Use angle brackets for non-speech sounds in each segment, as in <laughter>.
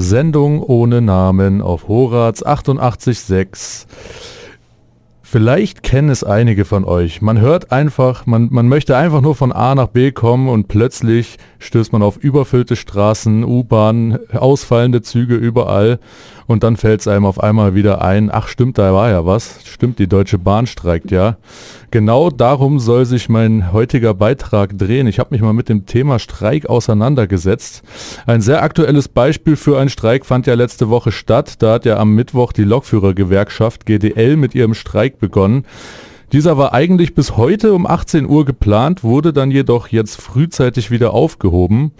Sendung ohne Namen auf Horaz 88.6. Vielleicht kennen es einige von euch. Man hört einfach, man, man möchte einfach nur von A nach B kommen und plötzlich stößt man auf überfüllte Straßen, U-Bahnen, ausfallende Züge überall und dann fällt es einem auf einmal wieder ein, ach stimmt, da war ja was, stimmt, die Deutsche Bahn streikt ja. Genau darum soll sich mein heutiger Beitrag drehen. Ich habe mich mal mit dem Thema Streik auseinandergesetzt. Ein sehr aktuelles Beispiel für einen Streik fand ja letzte Woche statt. Da hat ja am Mittwoch die Lokführergewerkschaft GDL mit ihrem Streik begonnen. Dieser war eigentlich bis heute um 18 Uhr geplant, wurde dann jedoch jetzt frühzeitig wieder aufgehoben.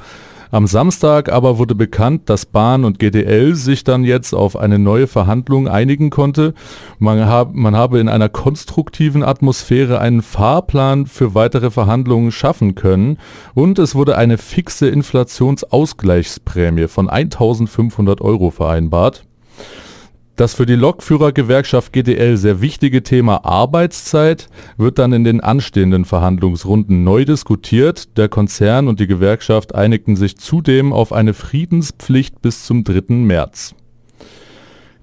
Am Samstag aber wurde bekannt, dass Bahn und GDL sich dann jetzt auf eine neue Verhandlung einigen konnte. Man, hab, man habe in einer konstruktiven Atmosphäre einen Fahrplan für weitere Verhandlungen schaffen können und es wurde eine fixe Inflationsausgleichsprämie von 1500 Euro vereinbart. Das für die Lokführergewerkschaft GDL sehr wichtige Thema Arbeitszeit wird dann in den anstehenden Verhandlungsrunden neu diskutiert. Der Konzern und die Gewerkschaft einigten sich zudem auf eine Friedenspflicht bis zum 3. März.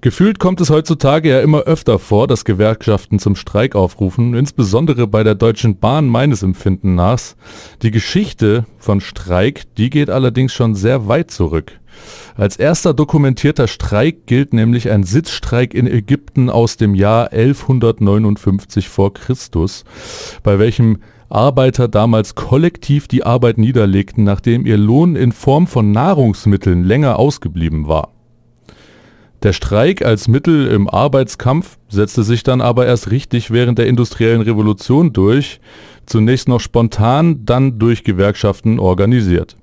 Gefühlt kommt es heutzutage ja immer öfter vor, dass Gewerkschaften zum Streik aufrufen, insbesondere bei der Deutschen Bahn meines Empfinden nach. Die Geschichte von Streik, die geht allerdings schon sehr weit zurück. Als erster dokumentierter Streik gilt nämlich ein Sitzstreik in Ägypten aus dem Jahr 1159 vor Christus, bei welchem Arbeiter damals kollektiv die Arbeit niederlegten, nachdem ihr Lohn in Form von Nahrungsmitteln länger ausgeblieben war. Der Streik als Mittel im Arbeitskampf setzte sich dann aber erst richtig während der industriellen Revolution durch, zunächst noch spontan, dann durch Gewerkschaften organisiert.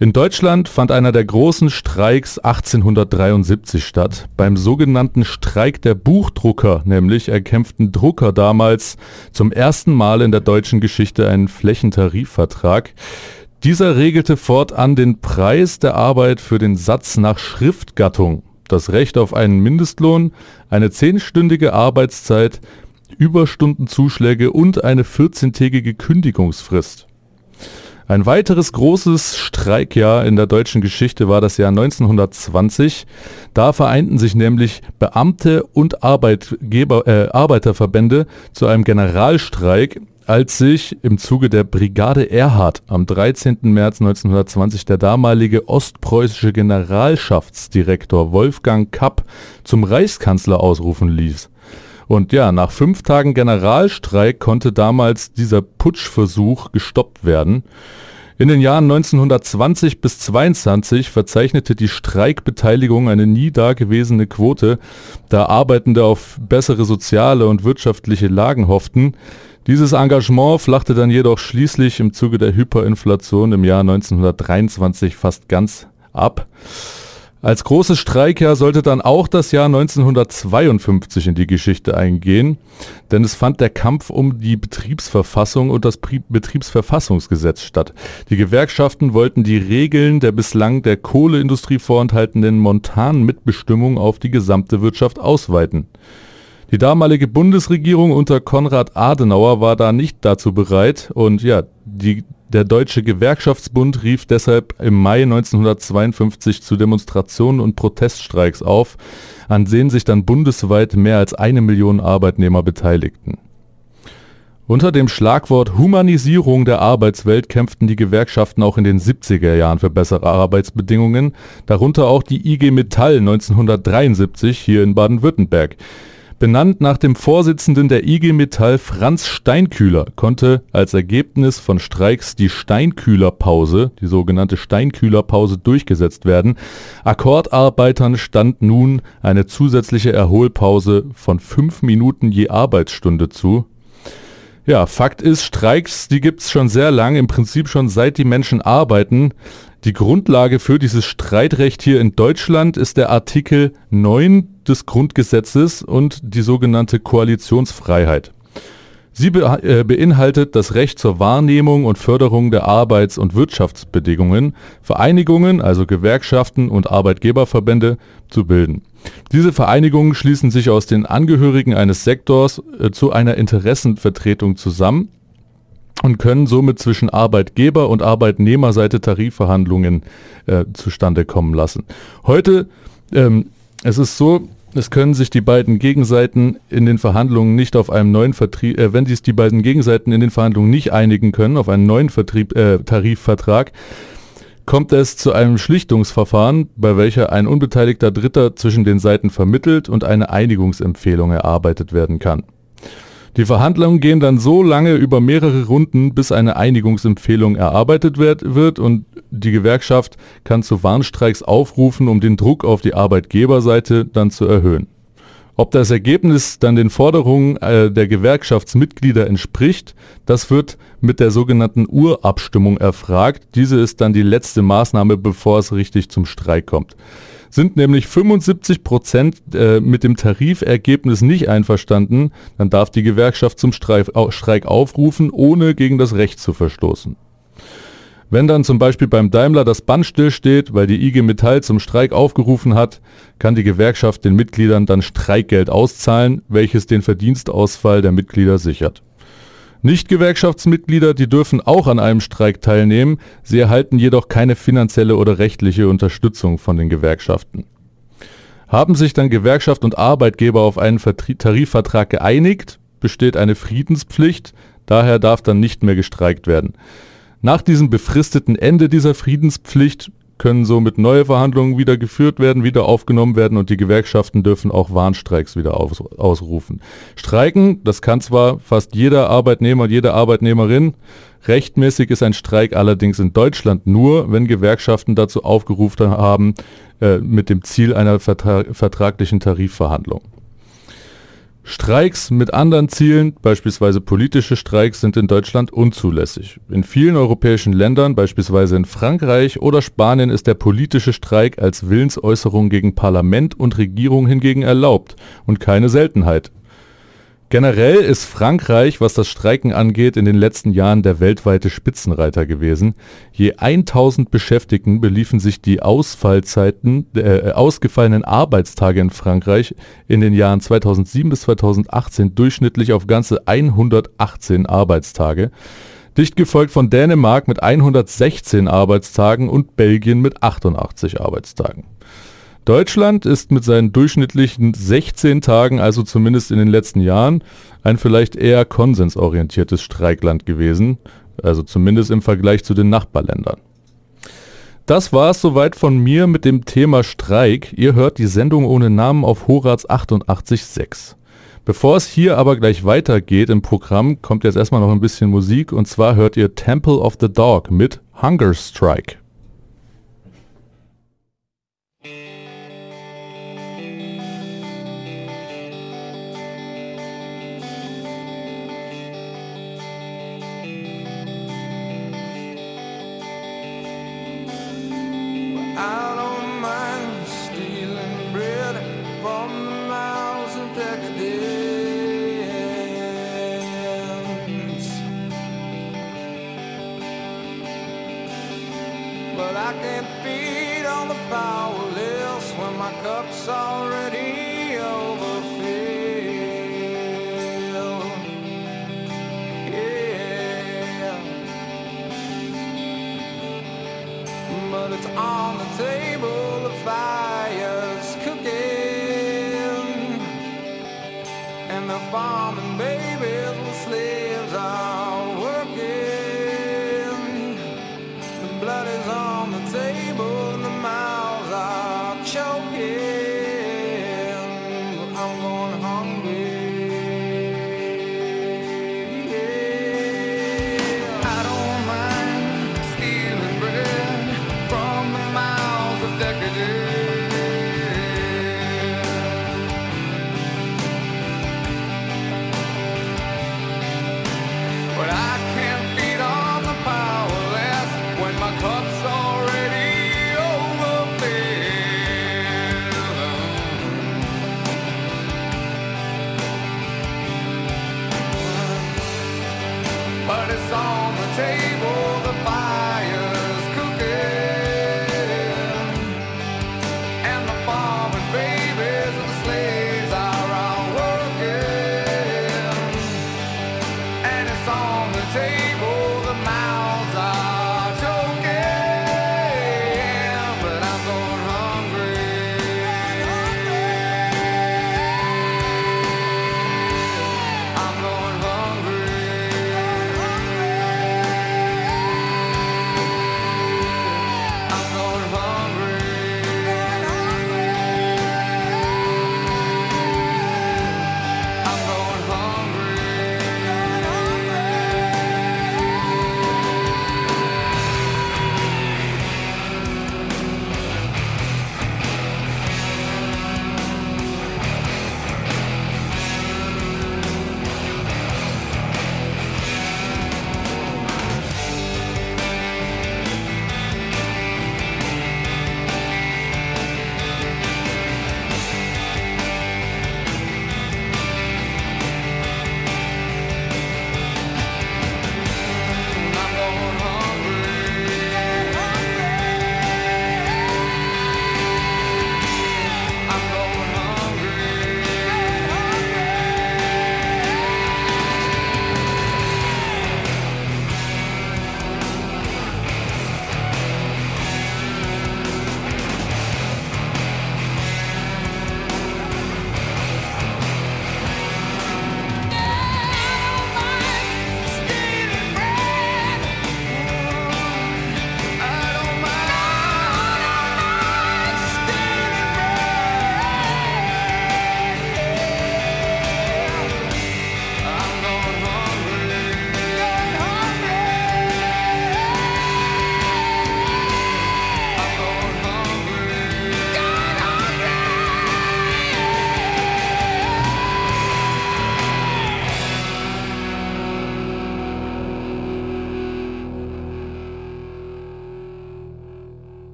In Deutschland fand einer der großen Streiks 1873 statt. Beim sogenannten Streik der Buchdrucker nämlich erkämpften Drucker damals zum ersten Mal in der deutschen Geschichte einen Flächentarifvertrag. Dieser regelte fortan den Preis der Arbeit für den Satz nach Schriftgattung, das Recht auf einen Mindestlohn, eine zehnstündige Arbeitszeit, Überstundenzuschläge und eine 14-tägige Kündigungsfrist. Ein weiteres großes Streikjahr in der deutschen Geschichte war das Jahr 1920. Da vereinten sich nämlich Beamte und Arbeitgeber, äh, Arbeiterverbände zu einem Generalstreik, als sich im Zuge der Brigade Erhard am 13. März 1920 der damalige ostpreußische Generalschaftsdirektor Wolfgang Kapp zum Reichskanzler ausrufen ließ. Und ja, nach fünf Tagen Generalstreik konnte damals dieser Putschversuch gestoppt werden. In den Jahren 1920 bis 22 verzeichnete die Streikbeteiligung eine nie dagewesene Quote, da Arbeitende auf bessere soziale und wirtschaftliche Lagen hofften. Dieses Engagement flachte dann jedoch schließlich im Zuge der Hyperinflation im Jahr 1923 fast ganz ab. Als großes Streikjahr sollte dann auch das Jahr 1952 in die Geschichte eingehen, denn es fand der Kampf um die Betriebsverfassung und das Betriebsverfassungsgesetz statt. Die Gewerkschaften wollten die Regeln der bislang der Kohleindustrie vorenthaltenen Montanmitbestimmung auf die gesamte Wirtschaft ausweiten. Die damalige Bundesregierung unter Konrad Adenauer war da nicht dazu bereit und ja, die der Deutsche Gewerkschaftsbund rief deshalb im Mai 1952 zu Demonstrationen und Proteststreiks auf, an denen sich dann bundesweit mehr als eine Million Arbeitnehmer beteiligten. Unter dem Schlagwort Humanisierung der Arbeitswelt kämpften die Gewerkschaften auch in den 70er Jahren für bessere Arbeitsbedingungen, darunter auch die IG Metall 1973 hier in Baden-Württemberg Benannt nach dem Vorsitzenden der IG Metall Franz Steinkühler konnte als Ergebnis von Streiks die Steinkühlerpause, die sogenannte Steinkühlerpause durchgesetzt werden. Akkordarbeitern stand nun eine zusätzliche Erholpause von fünf Minuten je Arbeitsstunde zu. Ja, Fakt ist, Streiks, die gibt's schon sehr lange, im Prinzip schon seit die Menschen arbeiten. Die Grundlage für dieses Streitrecht hier in Deutschland ist der Artikel 9 des Grundgesetzes und die sogenannte Koalitionsfreiheit. Sie äh, beinhaltet das Recht zur Wahrnehmung und Förderung der Arbeits- und Wirtschaftsbedingungen, Vereinigungen, also Gewerkschaften und Arbeitgeberverbände zu bilden. Diese Vereinigungen schließen sich aus den Angehörigen eines Sektors äh, zu einer Interessenvertretung zusammen und können somit zwischen Arbeitgeber und Arbeitnehmerseite Tarifverhandlungen äh, zustande kommen lassen. Heute ähm, es ist so, es können sich die beiden Gegenseiten in den Verhandlungen nicht auf einem neuen Vertrieb, äh, wenn sich die beiden Gegenseiten in den Verhandlungen nicht einigen können auf einen neuen Vertrieb, äh, Tarifvertrag, kommt es zu einem Schlichtungsverfahren, bei welcher ein unbeteiligter Dritter zwischen den Seiten vermittelt und eine Einigungsempfehlung erarbeitet werden kann. Die Verhandlungen gehen dann so lange über mehrere Runden, bis eine Einigungsempfehlung erarbeitet wird, und die Gewerkschaft kann zu Warnstreiks aufrufen, um den Druck auf die Arbeitgeberseite dann zu erhöhen. Ob das Ergebnis dann den Forderungen äh, der Gewerkschaftsmitglieder entspricht, das wird mit der sogenannten Urabstimmung erfragt. Diese ist dann die letzte Maßnahme, bevor es richtig zum Streik kommt. Sind nämlich 75 Prozent äh, mit dem Tarifergebnis nicht einverstanden, dann darf die Gewerkschaft zum Streik, Streik aufrufen, ohne gegen das Recht zu verstoßen. Wenn dann zum Beispiel beim Daimler das Band stillsteht, weil die IG Metall zum Streik aufgerufen hat, kann die Gewerkschaft den Mitgliedern dann Streikgeld auszahlen, welches den Verdienstausfall der Mitglieder sichert. Nicht-Gewerkschaftsmitglieder, die dürfen auch an einem Streik teilnehmen, sie erhalten jedoch keine finanzielle oder rechtliche Unterstützung von den Gewerkschaften. Haben sich dann Gewerkschaft und Arbeitgeber auf einen Tarifvertrag geeinigt, besteht eine Friedenspflicht, daher darf dann nicht mehr gestreikt werden. Nach diesem befristeten Ende dieser Friedenspflicht können somit neue Verhandlungen wieder geführt werden, wieder aufgenommen werden und die Gewerkschaften dürfen auch Warnstreiks wieder aus, ausrufen. Streiken, das kann zwar fast jeder Arbeitnehmer und jede Arbeitnehmerin, rechtmäßig ist ein Streik allerdings in Deutschland nur, wenn Gewerkschaften dazu aufgerufen haben, äh, mit dem Ziel einer vertra vertraglichen Tarifverhandlung. Streiks mit anderen Zielen, beispielsweise politische Streiks, sind in Deutschland unzulässig. In vielen europäischen Ländern, beispielsweise in Frankreich oder Spanien, ist der politische Streik als Willensäußerung gegen Parlament und Regierung hingegen erlaubt und keine Seltenheit. Generell ist Frankreich, was das Streiken angeht, in den letzten Jahren der weltweite Spitzenreiter gewesen. Je 1000 Beschäftigten beliefen sich die Ausfallzeiten, äh, ausgefallenen Arbeitstage in Frankreich in den Jahren 2007 bis 2018 durchschnittlich auf ganze 118 Arbeitstage. Dicht gefolgt von Dänemark mit 116 Arbeitstagen und Belgien mit 88 Arbeitstagen. Deutschland ist mit seinen durchschnittlichen 16 Tagen, also zumindest in den letzten Jahren, ein vielleicht eher konsensorientiertes Streikland gewesen, also zumindest im Vergleich zu den Nachbarländern. Das war es soweit von mir mit dem Thema Streik. Ihr hört die Sendung ohne Namen auf Horaz 88.6. Bevor es hier aber gleich weitergeht im Programm, kommt jetzt erstmal noch ein bisschen Musik und zwar hört ihr Temple of the Dog mit Hunger Strike.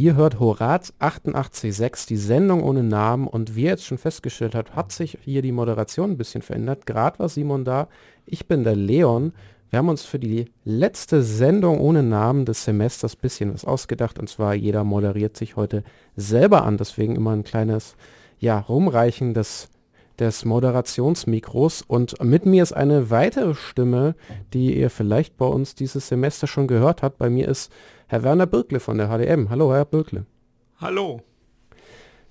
Ihr hört Horaz 88.6, die Sendung ohne Namen und wie ihr jetzt schon festgestellt habt, hat sich hier die Moderation ein bisschen verändert. Gerade war Simon da, ich bin der Leon. Wir haben uns für die letzte Sendung ohne Namen des Semesters ein bisschen was ausgedacht und zwar jeder moderiert sich heute selber an, deswegen immer ein kleines ja, Rumreichen des, des Moderationsmikros und mit mir ist eine weitere Stimme, die ihr vielleicht bei uns dieses Semester schon gehört habt. Bei mir ist Herr Werner Birkle von der HDM. Hallo, Herr Birkle. Hallo.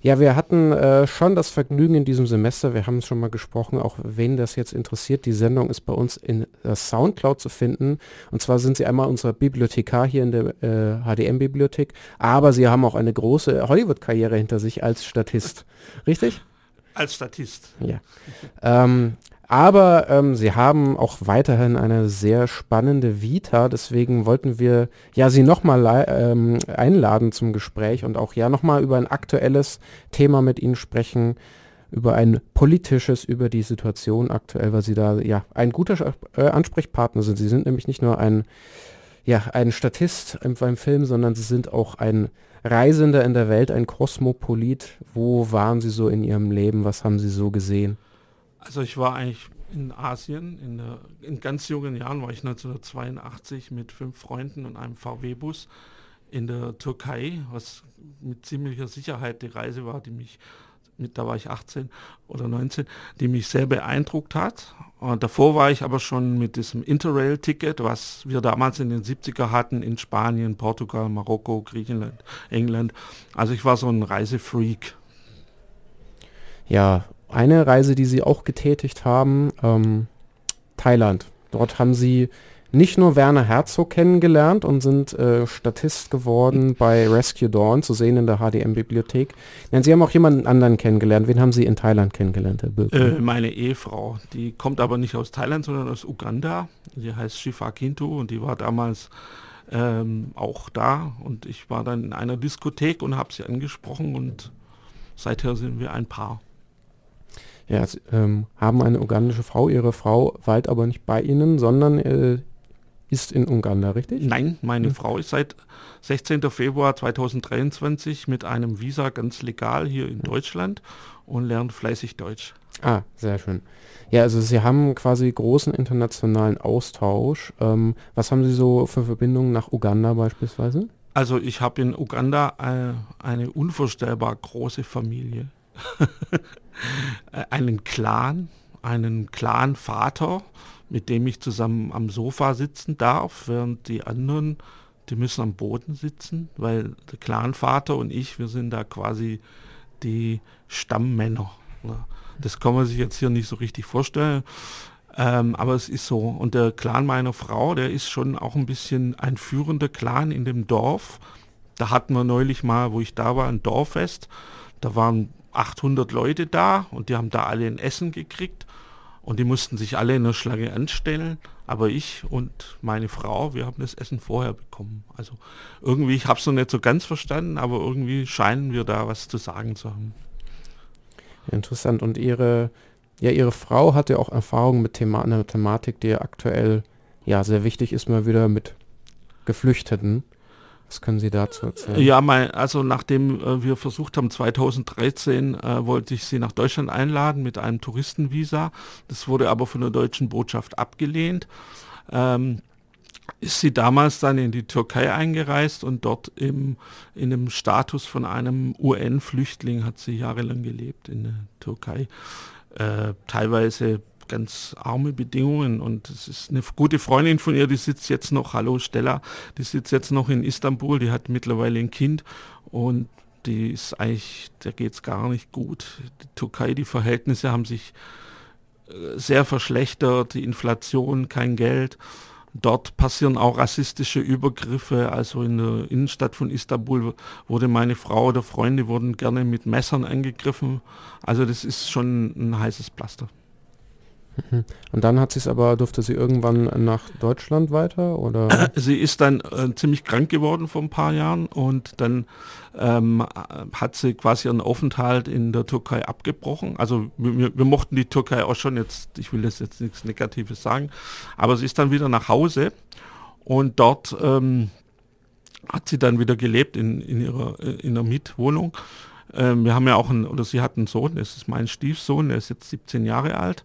Ja, wir hatten äh, schon das Vergnügen in diesem Semester, wir haben es schon mal gesprochen, auch wen das jetzt interessiert, die Sendung ist bei uns in der Soundcloud zu finden. Und zwar sind sie einmal unser Bibliothekar hier in der äh, HDM-Bibliothek, aber sie haben auch eine große Hollywood-Karriere hinter sich als Statist. Richtig? Als Statist. Ja. Ähm, aber ähm, sie haben auch weiterhin eine sehr spannende Vita, deswegen wollten wir ja sie nochmal ähm, einladen zum Gespräch und auch ja nochmal über ein aktuelles Thema mit ihnen sprechen, über ein politisches, über die Situation aktuell, weil sie da ja ein guter äh, Ansprechpartner sind. Sie sind nämlich nicht nur ein ja ein Statist beim Film, sondern sie sind auch ein Reisender in der Welt, ein Kosmopolit. Wo waren sie so in ihrem Leben? Was haben sie so gesehen? Also ich war eigentlich in Asien, in, der, in ganz jungen Jahren war ich 1982 mit fünf Freunden und einem VW-Bus in der Türkei, was mit ziemlicher Sicherheit die Reise war, die mich, mit, da war ich 18 oder 19, die mich sehr beeindruckt hat. Und davor war ich aber schon mit diesem Interrail-Ticket, was wir damals in den 70er hatten, in Spanien, Portugal, Marokko, Griechenland, England. Also ich war so ein Reisefreak. Ja, eine Reise, die sie auch getätigt haben, ähm, Thailand. Dort haben sie nicht nur Werner Herzog kennengelernt und sind äh, Statist geworden bei Rescue Dawn, zu sehen in der HDM-Bibliothek. Nein, Sie haben auch jemanden anderen kennengelernt. Wen haben Sie in Thailand kennengelernt, Herr Birk? Äh, meine Ehefrau. Die kommt aber nicht aus Thailand, sondern aus Uganda. Die heißt Shifa Kintu und die war damals ähm, auch da. Und ich war dann in einer Diskothek und habe sie angesprochen und seither sind wir ein Paar. Ja, sie, ähm, haben eine ugandische Frau. Ihre Frau weilt aber nicht bei Ihnen, sondern äh, ist in Uganda, richtig? Nein, meine hm. Frau ist seit 16. Februar 2023 mit einem Visa ganz legal hier in hm. Deutschland und lernt fleißig Deutsch. Ah, sehr schön. Ja, also Sie haben quasi großen internationalen Austausch. Ähm, was haben Sie so für Verbindungen nach Uganda beispielsweise? Also ich habe in Uganda äh, eine unvorstellbar große Familie. <laughs> Äh, einen Clan, einen Clan-Vater, mit dem ich zusammen am Sofa sitzen darf, während die anderen, die müssen am Boden sitzen, weil der Clan-Vater und ich, wir sind da quasi die Stammmänner. Ne? Das kann man sich jetzt hier nicht so richtig vorstellen. Ähm, aber es ist so. Und der Clan meiner Frau, der ist schon auch ein bisschen ein führender Clan in dem Dorf. Da hatten wir neulich mal, wo ich da war, ein Dorffest. Da waren 800 Leute da und die haben da alle ein Essen gekriegt und die mussten sich alle in der Schlange anstellen. Aber ich und meine Frau, wir haben das Essen vorher bekommen. Also irgendwie, ich habe es noch nicht so ganz verstanden, aber irgendwie scheinen wir da was zu sagen zu haben. Interessant. Und Ihre, ja, Ihre Frau hat ja auch Erfahrung mit Thema, einer Thematik, die aktuell ja sehr wichtig ist, mal wieder mit Geflüchteten. Was können Sie dazu erzählen? Ja, mein, also nachdem äh, wir versucht haben, 2013 äh, wollte ich sie nach Deutschland einladen mit einem Touristenvisa. Das wurde aber von der deutschen Botschaft abgelehnt. Ähm, ist sie damals dann in die Türkei eingereist und dort im, in dem Status von einem UN-Flüchtling hat sie jahrelang gelebt in der Türkei. Äh, teilweise ganz arme Bedingungen und es ist eine gute Freundin von ihr, die sitzt jetzt noch, hallo Stella, die sitzt jetzt noch in Istanbul, die hat mittlerweile ein Kind und die ist eigentlich, der geht es gar nicht gut. Die Türkei, die Verhältnisse haben sich äh, sehr verschlechtert, die Inflation, kein Geld. Dort passieren auch rassistische Übergriffe. Also in der Innenstadt von Istanbul wurde meine Frau oder Freunde wurden gerne mit Messern angegriffen. Also das ist schon ein heißes Pflaster. Mhm. Und dann hat sie es aber, durfte sie irgendwann nach Deutschland weiter oder? <clears throat> Sie ist dann äh, ziemlich krank geworden vor ein paar Jahren und dann ähm, hat sie quasi ihren Aufenthalt in der Türkei abgebrochen. Also wir, wir, mochten die Türkei auch schon jetzt, ich will das jetzt nichts Negatives sagen, aber sie ist dann wieder nach Hause und dort ähm, hat sie dann wieder gelebt in, in ihrer in der Mietwohnung. Ähm, wir haben ja auch einen, oder sie hat einen Sohn, das ist mein Stiefsohn, der ist jetzt 17 Jahre alt.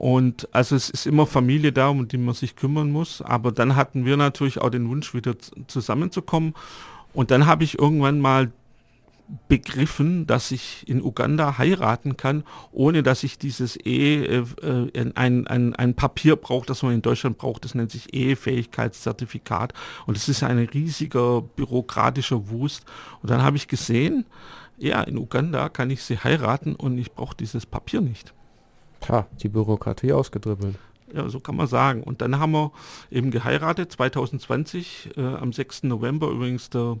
Und also es ist immer Familie da, um die man sich kümmern muss. Aber dann hatten wir natürlich auch den Wunsch, wieder zusammenzukommen. Und dann habe ich irgendwann mal begriffen, dass ich in Uganda heiraten kann, ohne dass ich dieses Ehe, äh, ein, ein, ein Papier brauche, das man in Deutschland braucht, das nennt sich Ehefähigkeitszertifikat. Und es ist ein riesiger bürokratischer Wust. Und dann habe ich gesehen, ja, in Uganda kann ich sie heiraten und ich brauche dieses Papier nicht. Tja, die Bürokratie ausgedribbelt. Ja, so kann man sagen. Und dann haben wir eben geheiratet, 2020, äh, am 6. November übrigens der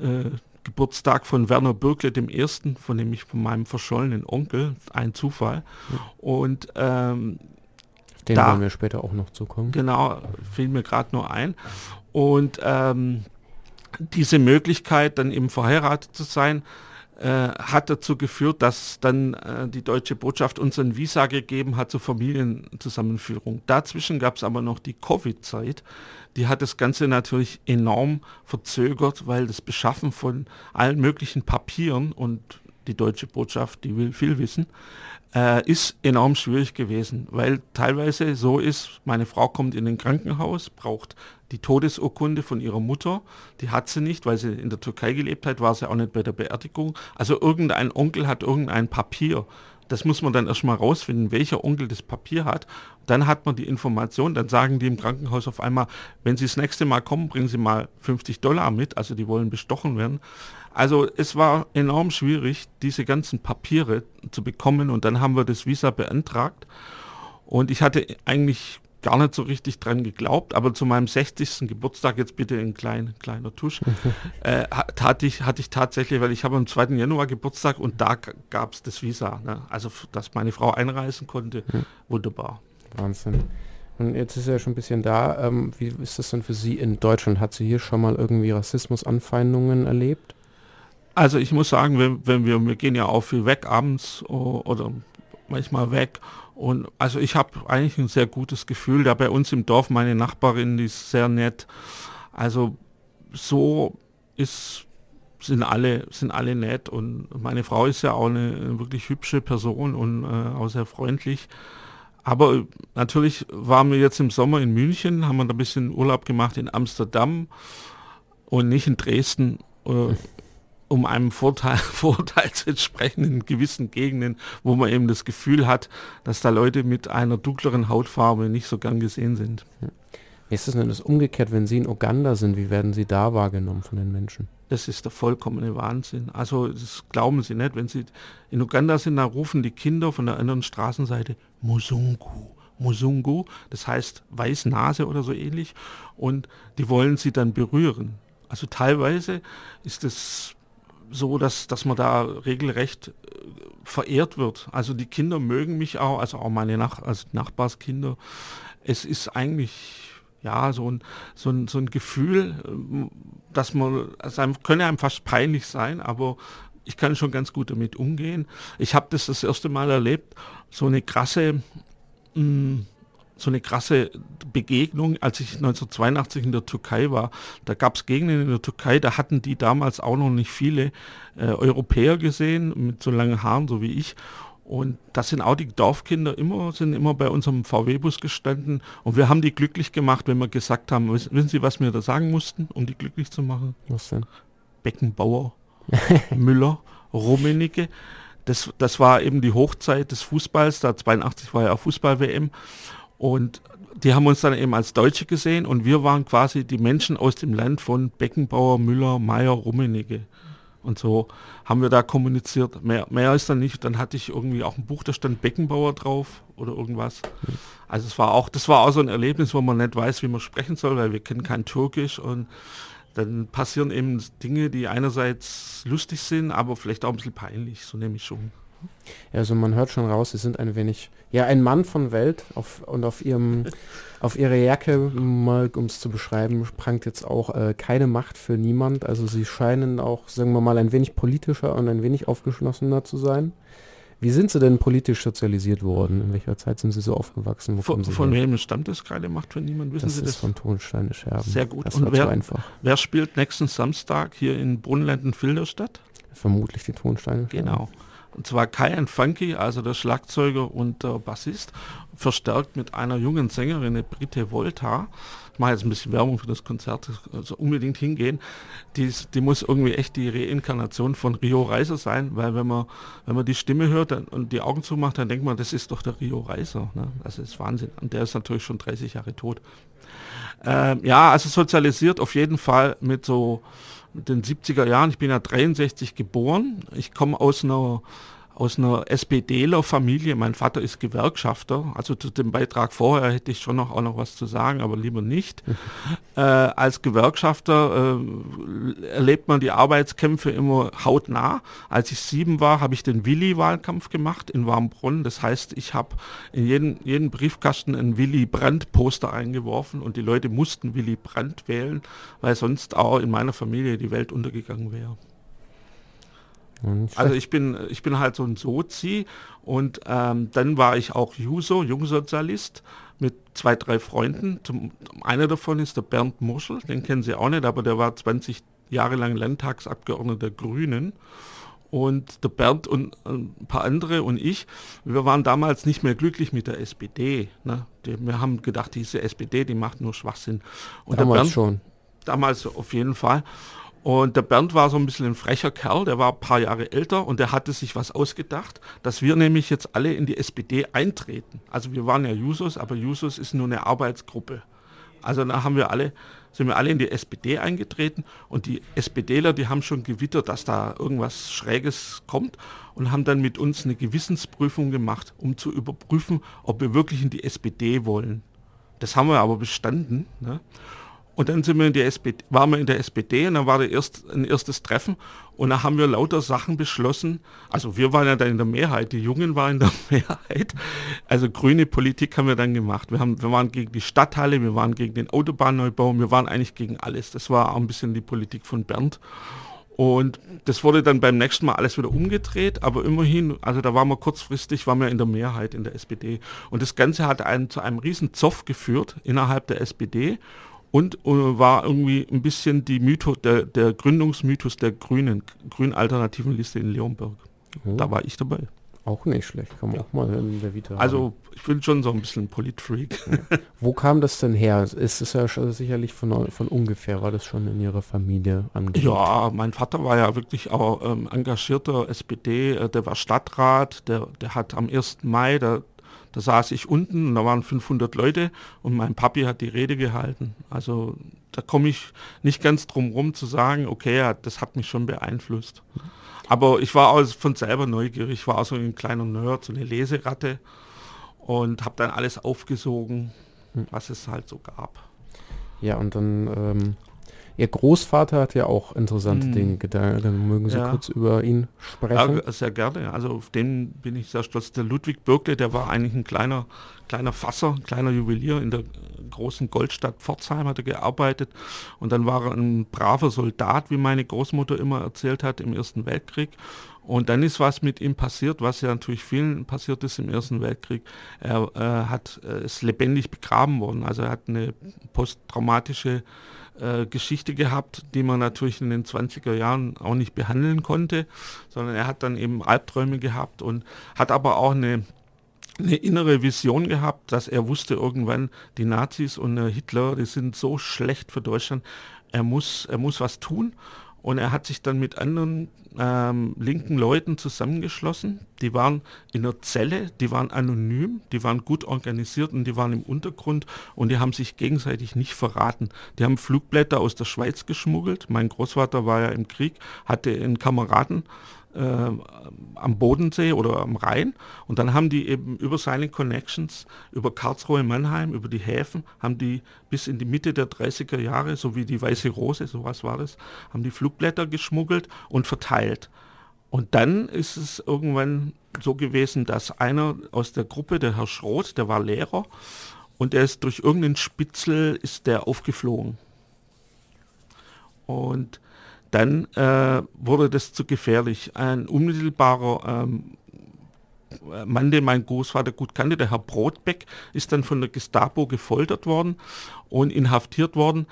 äh, Geburtstag von Werner Bürgle dem Ersten, von dem ich von meinem verschollenen Onkel, ein Zufall. Und ähm, den da, wollen wir später auch noch zukommen. Genau, fiel mir gerade nur ein. Und ähm, diese Möglichkeit, dann eben verheiratet zu sein, hat dazu geführt, dass dann äh, die deutsche Botschaft uns ein Visa gegeben hat zur Familienzusammenführung. Dazwischen gab es aber noch die Covid-Zeit. Die hat das Ganze natürlich enorm verzögert, weil das Beschaffen von allen möglichen Papieren und die deutsche Botschaft, die will viel wissen, äh, ist enorm schwierig gewesen, weil teilweise so ist, meine Frau kommt in ein Krankenhaus, braucht die Todesurkunde von ihrer Mutter, die hat sie nicht, weil sie in der Türkei gelebt hat, war sie auch nicht bei der Beerdigung. Also irgendein Onkel hat irgendein Papier. Das muss man dann erstmal rausfinden, welcher Onkel das Papier hat. Dann hat man die Information, dann sagen die im Krankenhaus auf einmal, wenn Sie das nächste Mal kommen, bringen Sie mal 50 Dollar mit, also die wollen bestochen werden. Also es war enorm schwierig, diese ganzen Papiere zu bekommen und dann haben wir das Visa beantragt. Und ich hatte eigentlich gar nicht so richtig dran geglaubt, aber zu meinem 60. Geburtstag, jetzt bitte ein klein, kleiner Tusch, <laughs> äh, hatte, ich, hatte ich tatsächlich, weil ich habe am 2. Januar Geburtstag und da gab es das Visa. Ne? Also, dass meine Frau einreisen konnte, mhm. wunderbar. Wahnsinn. Und jetzt ist er schon ein bisschen da. Ähm, wie ist das denn für Sie in Deutschland? Hat sie hier schon mal irgendwie Rassismus-Anfeindungen erlebt? Also ich muss sagen, wenn, wenn wir, wir gehen ja auch viel weg abends oder manchmal weg und also ich habe eigentlich ein sehr gutes Gefühl, da bei uns im Dorf meine Nachbarin, die ist sehr nett. Also so ist, sind alle, sind alle nett und meine Frau ist ja auch eine wirklich hübsche Person und äh, auch sehr freundlich. Aber natürlich waren wir jetzt im Sommer in München, haben wir da ein bisschen Urlaub gemacht in Amsterdam und nicht in Dresden. Äh, um einem Vorteil, <laughs> Vorteil zu entsprechen in gewissen Gegenden, wo man eben das Gefühl hat, dass da Leute mit einer dunkleren Hautfarbe nicht so gern gesehen sind. Wie ist es denn das umgekehrt, wenn Sie in Uganda sind? Wie werden Sie da wahrgenommen von den Menschen? Das ist der vollkommene Wahnsinn. Also das glauben Sie nicht. Wenn Sie in Uganda sind, da rufen die Kinder von der anderen Straßenseite Musungu. Musungu, das heißt Weißnase oder so ähnlich. Und die wollen sie dann berühren. Also teilweise ist es so, dass, dass man da regelrecht äh, verehrt wird. Also die Kinder mögen mich auch, also auch meine Nach also Nachbarskinder. Es ist eigentlich ja so ein, so ein, so ein Gefühl, äh, dass man, also einem, könne einem fast peinlich sein, aber ich kann schon ganz gut damit umgehen. Ich habe das das erste Mal erlebt, so eine krasse mh, mm, so eine krasse Begegnung, als ich 1982 in der Türkei war. Da gab es Gegenden in der Türkei, da hatten die damals auch noch nicht viele äh, Europäer gesehen mit so langen Haaren, so wie ich. Und das sind auch die Dorfkinder immer, sind immer bei unserem VW-Bus gestanden. Und wir haben die glücklich gemacht, wenn wir gesagt haben, wissen Sie, was wir da sagen mussten, um die glücklich zu machen? Was denn? Beckenbauer, <laughs> Müller, Rummenigge. Das, das war eben die Hochzeit des Fußballs, da 82 war ja auch Fußball-WM. Und die haben uns dann eben als Deutsche gesehen und wir waren quasi die Menschen aus dem Land von Beckenbauer, Müller, Meyer, Rummenigge. Und so haben wir da kommuniziert. Mehr, mehr ist dann nicht. Dann hatte ich irgendwie auch ein Buch, da stand Beckenbauer drauf oder irgendwas. Also es war auch, das war auch so ein Erlebnis, wo man nicht weiß, wie man sprechen soll, weil wir kennen kein Türkisch und dann passieren eben Dinge, die einerseits lustig sind, aber vielleicht auch ein bisschen peinlich, so nehme ich schon. Also man hört schon raus, sie sind ein wenig, ja, ein Mann von Welt auf, und auf ihrem, <laughs> auf ihre Jacke, mal um es zu beschreiben, prangt jetzt auch äh, keine Macht für niemand. Also sie scheinen auch, sagen wir mal, ein wenig politischer und ein wenig aufgeschlossener zu sein. Wie sind Sie denn politisch sozialisiert worden? In welcher Zeit sind Sie so aufgewachsen? Wo von, von wem stammt das gerade? Macht für niemand, wissen das Sie das? von Tonsteine Scherben. Sehr gut. Das Und wer, einfach. wer spielt nächsten Samstag hier in Brunnenland-Filderstadt? Vermutlich die Tonsteine Scherben. Genau. Und zwar Kai and Funky, also der Schlagzeuger und der Bassist, verstärkt mit einer jungen Sängerin, Britte Volta. Ich mache jetzt ein bisschen Werbung für das Konzert, also unbedingt hingehen. Die, die muss irgendwie echt die Reinkarnation von Rio Reiser sein, weil wenn man, wenn man die Stimme hört und die Augen zumacht, dann denkt man, das ist doch der Rio Reiser. Ne? Das ist Wahnsinn. Und der ist natürlich schon 30 Jahre tot. Ähm, ja, also sozialisiert auf jeden Fall mit so den 70er Jahren. Ich bin ja 63 geboren. Ich komme aus einer aus einer SPDler-Familie. Mein Vater ist Gewerkschafter. Also zu dem Beitrag vorher hätte ich schon noch auch noch was zu sagen, aber lieber nicht. <laughs> äh, als Gewerkschafter äh, erlebt man die Arbeitskämpfe immer hautnah. Als ich sieben war, habe ich den Willi-Wahlkampf gemacht in Warmbrunn. Das heißt, ich habe in jeden, jeden Briefkasten ein Willy Brandt-Poster eingeworfen und die Leute mussten Willy Brandt wählen, weil sonst auch in meiner Familie die Welt untergegangen wäre. Also ich bin, ich bin halt so ein Sozi und ähm, dann war ich auch Juso, Jungsozialist, mit zwei, drei Freunden. Zum, einer davon ist der Bernd Murschel, den kennen Sie auch nicht, aber der war 20 Jahre lang Landtagsabgeordneter der Grünen. Und der Bernd und ein paar andere und ich, wir waren damals nicht mehr glücklich mit der SPD. Ne? Wir haben gedacht, diese SPD, die macht nur Schwachsinn. Und damals Bernd, schon. Damals auf jeden Fall. Und der Bernd war so ein bisschen ein frecher Kerl, der war ein paar Jahre älter und der hatte sich was ausgedacht, dass wir nämlich jetzt alle in die SPD eintreten. Also wir waren ja Jusos, aber Jusos ist nur eine Arbeitsgruppe. Also da haben wir alle, sind wir alle in die SPD eingetreten und die SPDler, die haben schon gewittert, dass da irgendwas Schräges kommt und haben dann mit uns eine Gewissensprüfung gemacht, um zu überprüfen, ob wir wirklich in die SPD wollen. Das haben wir aber bestanden. Ne? Und dann sind wir in der SPD, waren wir in der SPD und dann war der erst, ein erstes Treffen und da haben wir lauter Sachen beschlossen. Also wir waren ja dann in der Mehrheit, die Jungen waren in der <laughs> Mehrheit. Also grüne Politik haben wir dann gemacht. Wir, haben, wir waren gegen die Stadthalle, wir waren gegen den Autobahnneubau, wir waren eigentlich gegen alles. Das war auch ein bisschen die Politik von Bernd. Und das wurde dann beim nächsten Mal alles wieder umgedreht, aber immerhin, also da waren wir kurzfristig, waren wir in der Mehrheit in der SPD. Und das Ganze hat einen, zu einem riesen Zoff geführt innerhalb der SPD und äh, war irgendwie ein bisschen die Mythos, der, der Gründungsmythos der Grünen, Grün-Alternativen Liste in Leonberg. Oh. Da war ich dabei. Auch nicht schlecht, kann man ja. auch mal in der Vita Also haben. ich bin schon so ein bisschen Politfreak. Ja. Wo kam das denn her? Ist es ja sicherlich von, von ungefähr, war das schon in Ihrer Familie angelegt? Ja, mein Vater war ja wirklich auch ähm, engagierter SPD, äh, der war Stadtrat, der, der hat am 1. Mai, der, da saß ich unten und da waren 500 Leute und mein Papi hat die Rede gehalten. Also da komme ich nicht ganz drum rum zu sagen, okay, das hat mich schon beeinflusst. Aber ich war auch von selber neugierig, ich war auch so ein kleiner Nerd, so eine Leseratte und habe dann alles aufgesogen, hm. was es halt so gab. Ja, und dann ähm, Ihr Großvater hat ja auch interessante hm. Dinge getan. Dann mögen Sie ja. kurz über ihn sprechen. Ja, sehr gerne. Also auf den bin ich sehr stolz. Der Ludwig Birkle, der war eigentlich ein kleiner, kleiner Fasser, ein kleiner Juwelier in der großen Goldstadt Pforzheim hat er gearbeitet und dann war er ein braver Soldat, wie meine Großmutter immer erzählt hat, im Ersten Weltkrieg. Und dann ist was mit ihm passiert, was ja natürlich vielen passiert ist im Ersten Weltkrieg. Er äh, hat, äh, ist lebendig begraben worden. Also er hat eine posttraumatische äh, Geschichte gehabt, die man natürlich in den 20er Jahren auch nicht behandeln konnte, sondern er hat dann eben Albträume gehabt und hat aber auch eine eine innere Vision gehabt, dass er wusste irgendwann, die Nazis und Hitler, die sind so schlecht für Deutschland, er muss, er muss was tun und er hat sich dann mit anderen ähm, linken Leuten zusammengeschlossen. Die waren in der Zelle, die waren anonym, die waren gut organisiert und die waren im Untergrund und die haben sich gegenseitig nicht verraten. Die haben Flugblätter aus der Schweiz geschmuggelt. Mein Großvater war ja im Krieg, hatte einen Kameraden am Bodensee oder am Rhein. Und dann haben die eben über seine Connections, über Karlsruhe, Mannheim, über die Häfen, haben die bis in die Mitte der 30er Jahre, so wie die Weiße Rose, sowas war das, haben die Flugblätter geschmuggelt und verteilt. Und dann ist es irgendwann so gewesen, dass einer aus der Gruppe, der Herr Schroth, der war Lehrer, und er ist durch irgendeinen Spitzel ist der aufgeflogen. Und dann äh, wurde das zu gefährlich. Ein unmittelbarer ähm, Mann, den mein Großvater gut kannte, der Herr Brotbeck, ist dann von der Gestapo gefoltert worden und inhaftiert worden.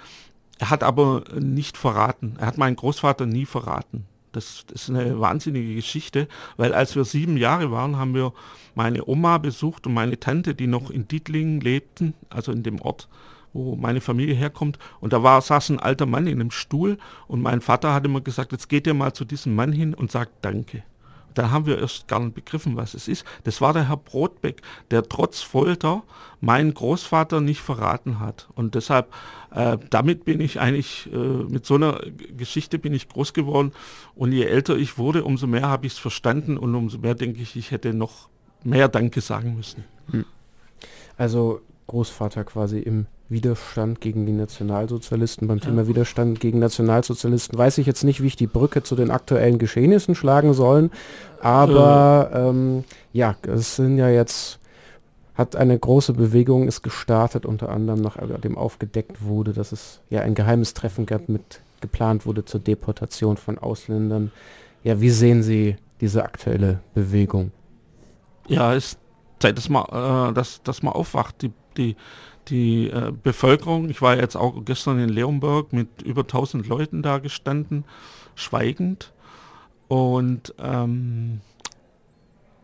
Er hat aber nicht verraten. Er hat meinen Großvater nie verraten. Das, das, ist eine wahnsinnige Geschichte, weil als wir sieben Jahre waren, haben wir meine Oma besucht und meine Tante, die noch in Dietlingen lebten, also in dem Ort, wo meine Familie herkommt. Und da war, saß ein alter Mann in einem Stuhl und mein Vater hat immer gesagt, jetzt geht ihr mal zu diesem Mann hin und sagt Danke. Da haben wir erst gar nicht begriffen, was es ist. Das war der Herr Brotbeck, der trotz Folter meinen Großvater nicht verraten hat. Und deshalb, äh, damit bin ich eigentlich, äh, mit so einer Geschichte bin ich groß geworden. Und je älter ich wurde, umso mehr habe ich es verstanden und umso mehr denke ich, ich hätte noch mehr Danke sagen müssen. Hm. Also Großvater quasi im Widerstand gegen die Nationalsozialisten. Beim. Thema Widerstand gegen Nationalsozialisten weiß ich jetzt nicht, wie ich die Brücke zu den aktuellen Geschehnissen schlagen sollen. Aber äh. ähm, ja, es sind ja jetzt, hat eine große Bewegung ist gestartet, unter anderem nachdem aufgedeckt wurde, dass es ja ein geheimes Treffen gab mit geplant wurde zur Deportation von Ausländern. Ja, wie sehen Sie diese aktuelle Bewegung? Ja, es ist Zeit, dass man, äh, dass, dass man aufwacht. Die, die die äh, Bevölkerung, ich war jetzt auch gestern in Leonberg mit über 1000 Leuten da gestanden, schweigend. Und ähm,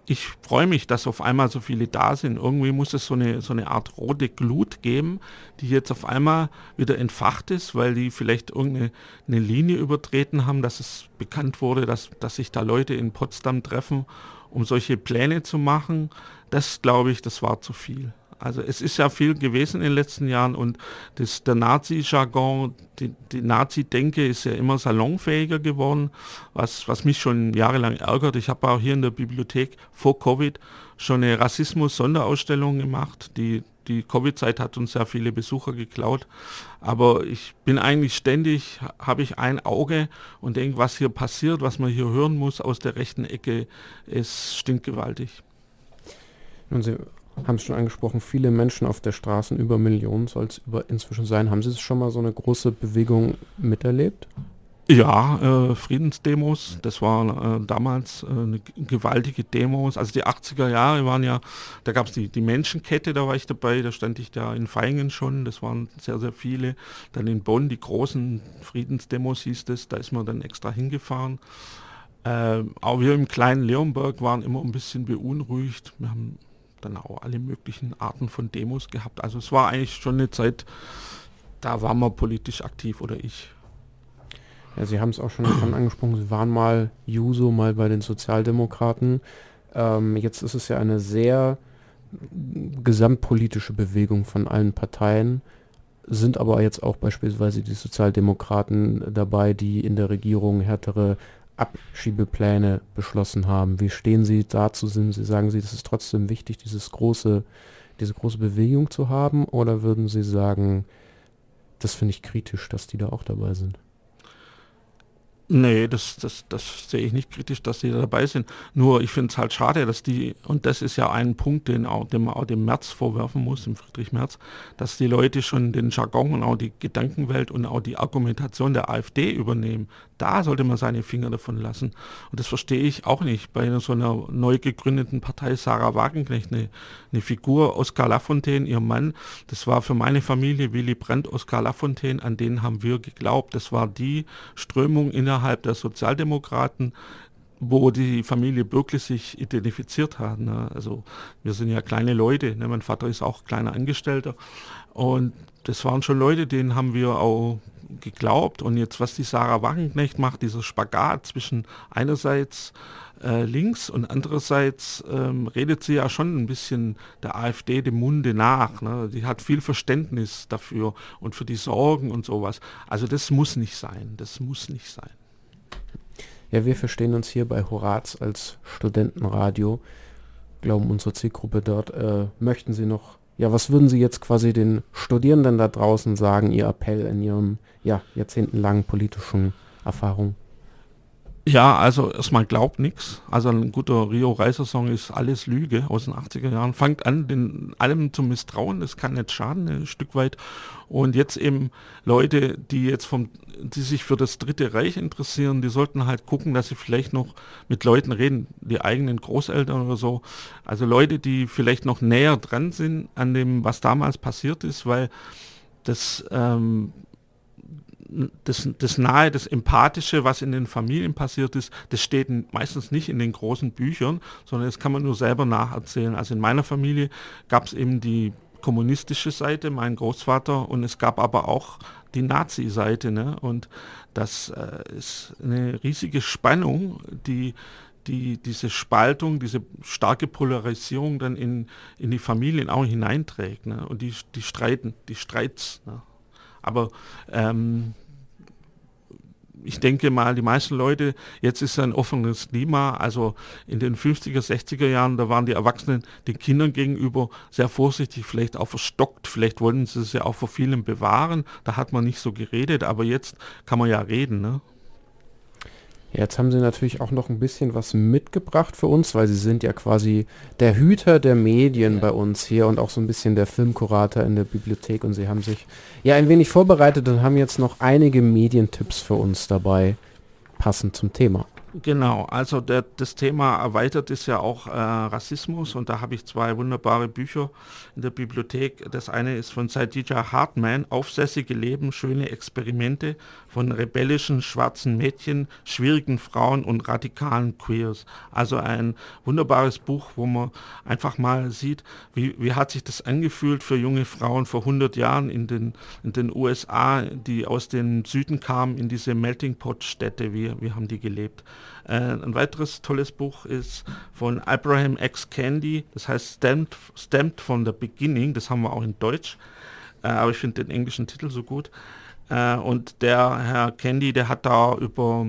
ich freue mich, dass auf einmal so viele da sind. Irgendwie muss es so eine, so eine Art rote Glut geben, die jetzt auf einmal wieder entfacht ist, weil die vielleicht irgendeine eine Linie übertreten haben, dass es bekannt wurde, dass, dass sich da Leute in Potsdam treffen, um solche Pläne zu machen. Das glaube ich, das war zu viel. Also es ist ja viel gewesen in den letzten Jahren und das, der Nazi-Jargon, die, die Nazi-Denke ist ja immer salonfähiger geworden, was, was mich schon jahrelang ärgert. Ich habe auch hier in der Bibliothek vor Covid schon eine Rassismus-Sonderausstellung gemacht. Die, die Covid-Zeit hat uns sehr viele Besucher geklaut. Aber ich bin eigentlich ständig, habe ich ein Auge und denke, was hier passiert, was man hier hören muss aus der rechten Ecke, es stinkt gewaltig. Nun, Sie haben es schon angesprochen, viele Menschen auf der Straße, über Millionen soll es inzwischen sein. Haben Sie schon mal so eine große Bewegung miterlebt? Ja, äh, Friedensdemos, das war äh, damals äh, eine gewaltige Demos. Also die 80er Jahre waren ja, da gab es die, die Menschenkette, da war ich dabei, da stand ich da in Feingen schon, das waren sehr, sehr viele. Dann in Bonn die großen Friedensdemos hieß das, da ist man dann extra hingefahren. Äh, auch wir im kleinen Leonberg waren immer ein bisschen beunruhigt. Wir haben dann auch alle möglichen Arten von Demos gehabt. Also es war eigentlich schon eine Zeit, da waren wir politisch aktiv oder ich. Ja, Sie haben es auch schon <clears throat> angesprochen, Sie waren mal Juso, mal bei den Sozialdemokraten. Ähm, jetzt ist es ja eine sehr gesamtpolitische Bewegung von allen Parteien, sind aber jetzt auch beispielsweise die Sozialdemokraten dabei, die in der Regierung härtere Abschiebepläne beschlossen haben. Wie stehen Sie dazu? Sind Sie, sagen Sie, es ist trotzdem wichtig, dieses große, diese große Bewegung zu haben? Oder würden Sie sagen, das finde ich kritisch, dass die da auch dabei sind? Nee, das, das, das sehe ich nicht kritisch, dass die dabei sind. Nur ich finde es halt schade, dass die, und das ist ja ein Punkt, den, auch, den man auch dem März vorwerfen muss, dem Friedrich Merz, dass die Leute schon den Jargon und auch die Gedankenwelt und auch die Argumentation der AfD übernehmen. Da sollte man seine Finger davon lassen. Und das verstehe ich auch nicht. Bei so einer neu gegründeten Partei Sarah Wagenknecht, eine, eine Figur, Oskar Lafontaine, ihr Mann, das war für meine Familie Willy Brandt, Oskar Lafontaine, an den haben wir geglaubt. Das war die Strömung innerhalb innerhalb der Sozialdemokraten, wo die Familie Bürkle sich identifiziert hat. Ne? Also wir sind ja kleine Leute, ne? mein Vater ist auch kleiner Angestellter und das waren schon Leute, denen haben wir auch geglaubt und jetzt was die Sarah Wagenknecht macht, dieser Spagat zwischen einerseits äh, links und andererseits ähm, redet sie ja schon ein bisschen der AfD dem Munde nach. Ne? Die hat viel Verständnis dafür und für die Sorgen und sowas. Also das muss nicht sein, das muss nicht sein. Ja, wir verstehen uns hier bei Horaz als Studentenradio, glauben unsere Zielgruppe dort. Äh, möchten Sie noch, ja, was würden Sie jetzt quasi den Studierenden da draußen sagen, Ihr Appell in Ihrem ja, jahrzehntelangen politischen Erfahrung? Ja, also erstmal glaubt nichts. Also ein guter Rio Reiser Song ist alles Lüge aus den 80er Jahren. Fangt an, den allem zu misstrauen, das kann nicht schaden, ein Stück weit. Und jetzt eben Leute, die jetzt vom, die sich für das Dritte Reich interessieren, die sollten halt gucken, dass sie vielleicht noch mit Leuten reden, die eigenen Großeltern oder so. Also Leute, die vielleicht noch näher dran sind an dem, was damals passiert ist, weil das ähm, das, das Nahe, das Empathische, was in den Familien passiert ist, das steht meistens nicht in den großen Büchern, sondern das kann man nur selber nacherzählen. Also in meiner Familie gab es eben die kommunistische Seite, mein Großvater, und es gab aber auch die Nazi-Seite. Ne? Und das äh, ist eine riesige Spannung, die, die diese Spaltung, diese starke Polarisierung dann in, in die Familien auch hineinträgt. Ne? Und die, die streiten, die Streits. Ne? Aber ähm, ich denke mal, die meisten Leute, jetzt ist ein offenes Klima, also in den 50er, 60er Jahren, da waren die Erwachsenen den Kindern gegenüber sehr vorsichtig, vielleicht auch verstockt, vielleicht wollten sie es ja auch vor vielen bewahren, da hat man nicht so geredet, aber jetzt kann man ja reden. Ne? Jetzt haben Sie natürlich auch noch ein bisschen was mitgebracht für uns, weil Sie sind ja quasi der Hüter der Medien ja. bei uns hier und auch so ein bisschen der Filmkurator in der Bibliothek und Sie haben sich ja ein wenig vorbereitet und haben jetzt noch einige Medientipps für uns dabei, passend zum Thema. Genau, also der, das Thema erweitert ist ja auch äh, Rassismus und da habe ich zwei wunderbare Bücher in der Bibliothek. Das eine ist von Saidija Hartman, Aufsässige Leben, schöne Experimente von rebellischen schwarzen Mädchen, schwierigen Frauen und radikalen Queers. Also ein wunderbares Buch, wo man einfach mal sieht, wie, wie hat sich das angefühlt für junge Frauen vor 100 Jahren in den, in den USA, die aus dem Süden kamen, in diese Melting Pot Städte, wie, wie haben die gelebt. Äh, ein weiteres tolles Buch ist von Abraham X. Candy, das heißt Stamped, Stamped from the Beginning, das haben wir auch in Deutsch, äh, aber ich finde den englischen Titel so gut. Äh, und der Herr Candy, der hat da über,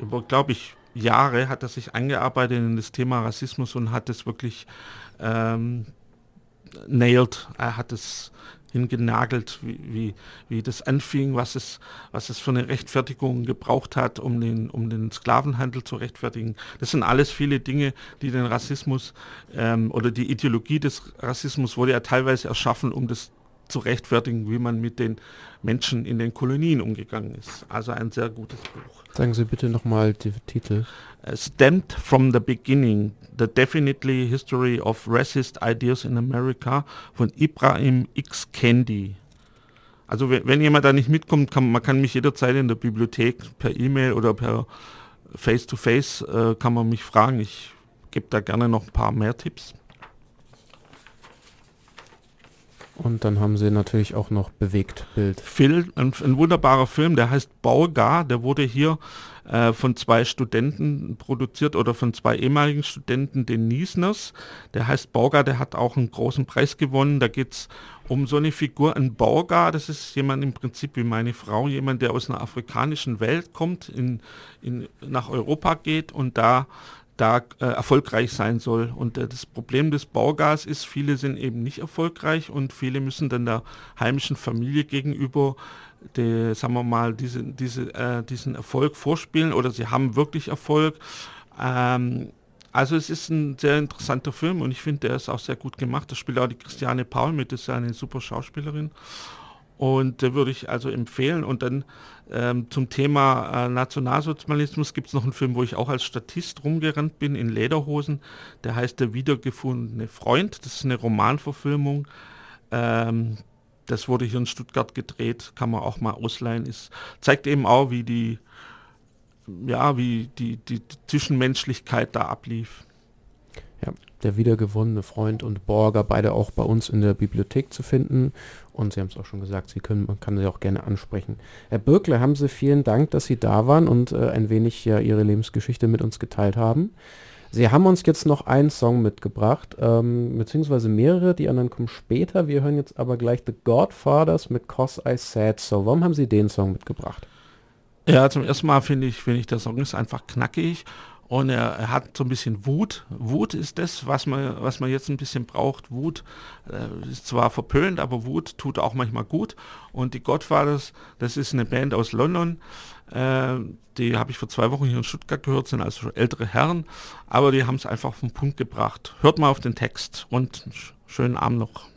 über glaube ich, Jahre hat er sich eingearbeitet in das Thema Rassismus und hat es wirklich ähm, nailed. Er hat es hingenagelt, wie, wie, wie das anfing, was es, was es für eine Rechtfertigung gebraucht hat, um den, um den Sklavenhandel zu rechtfertigen. Das sind alles viele Dinge, die den Rassismus ähm, oder die Ideologie des Rassismus wurde ja teilweise erschaffen, um das zu rechtfertigen, wie man mit den Menschen in den Kolonien umgegangen ist. Also ein sehr gutes Buch. Sagen Sie bitte nochmal die Titel. Uh, Stamped from the Beginning, The Definitely History of Racist Ideas in America von Ibrahim X. Kendi. Also wenn, jemand da nicht mitkommt, kann, man kann mich jederzeit in der Bibliothek per E-Mail oder per Face-to-Face -face, äh, kann man mich fragen. Ich gebe da gerne noch ein paar mehr Tipps. Und dann haben sie natürlich auch noch Bewegtbild. Film, ein, ein wunderbarer Film, der heißt Baugar, der wurde hier äh, von zwei Studenten produziert oder von zwei ehemaligen Studenten, den Niesners. Der heißt Baugar, der hat auch einen großen Preis gewonnen. Da geht es um so eine Figur, ein Baugar, das ist jemand im Prinzip wie meine Frau, jemand, der aus einer afrikanischen Welt kommt, in, in, nach Europa geht und da da äh, erfolgreich sein soll. Und äh, das Problem des Baugas ist, viele sind eben nicht erfolgreich und viele müssen dann der heimischen Familie gegenüber, die, sagen wir mal, diese, diese, äh, diesen Erfolg vorspielen oder sie haben wirklich Erfolg. Ähm, also es ist ein sehr interessanter Film und ich finde, der ist auch sehr gut gemacht. Da spielt auch die Christiane Paul mit, das ist eine super Schauspielerin. Und äh, würde ich also empfehlen. Und dann ähm, zum Thema äh, Nationalsozialismus gibt es noch einen Film, wo ich auch als Statist rumgerannt bin in Lederhosen. Der heißt Der wiedergefundene Freund. Das ist eine Romanverfilmung. Ähm, das wurde hier in Stuttgart gedreht, kann man auch mal ausleihen. Es zeigt eben auch, wie die, ja, wie die, die, die Zwischenmenschlichkeit da ablief. Ja, der wiedergewonnene Freund und Borger, beide auch bei uns in der Bibliothek zu finden. Und Sie haben es auch schon gesagt, Sie können, man kann Sie auch gerne ansprechen. Herr Birkle, haben Sie vielen Dank, dass Sie da waren und äh, ein wenig ja Ihre Lebensgeschichte mit uns geteilt haben. Sie haben uns jetzt noch einen Song mitgebracht, ähm, beziehungsweise mehrere, die anderen kommen später. Wir hören jetzt aber gleich The Godfathers mit Cause I Said So. Warum haben Sie den Song mitgebracht? Ja, zum ersten Mal finde ich, finde ich, der Song ist einfach knackig und er, er, hat so ein bisschen Wut. Wut ist das, was man, was man jetzt ein bisschen braucht. Wut äh, ist zwar verpönt, aber Wut tut auch manchmal gut. Und die Godfathers, das ist eine Band aus London. Äh, die habe ich vor zwei Wochen hier in Stuttgart gehört, sind also ältere Herren, aber die haben es einfach auf den Punkt gebracht. Hört mal auf den Text und schönen Abend noch.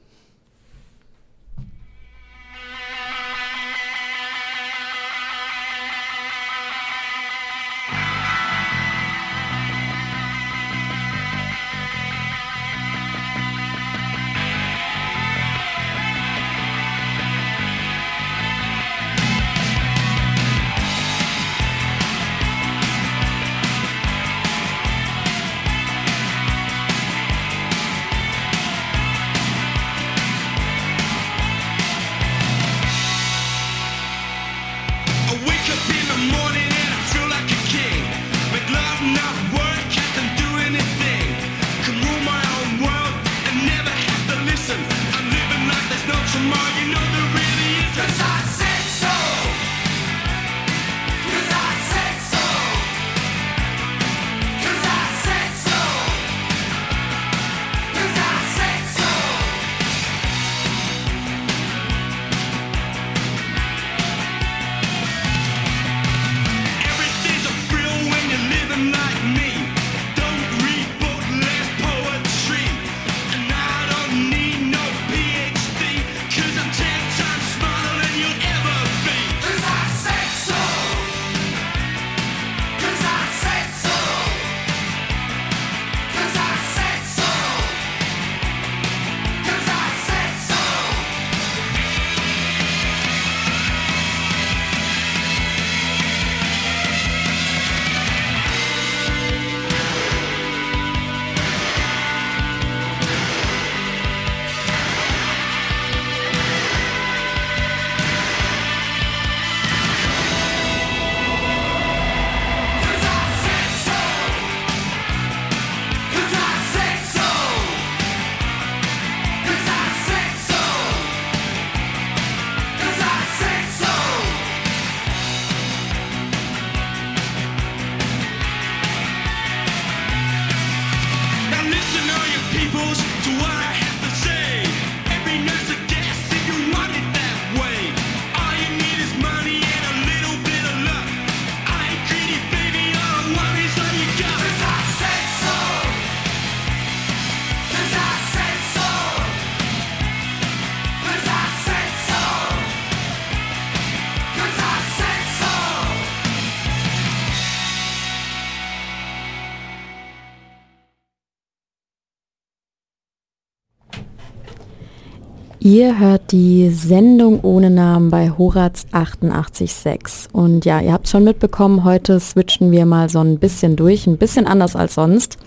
Ihr hört die Sendung ohne Namen bei Horaz 88.6. Und ja, ihr habt schon mitbekommen, heute switchen wir mal so ein bisschen durch, ein bisschen anders als sonst.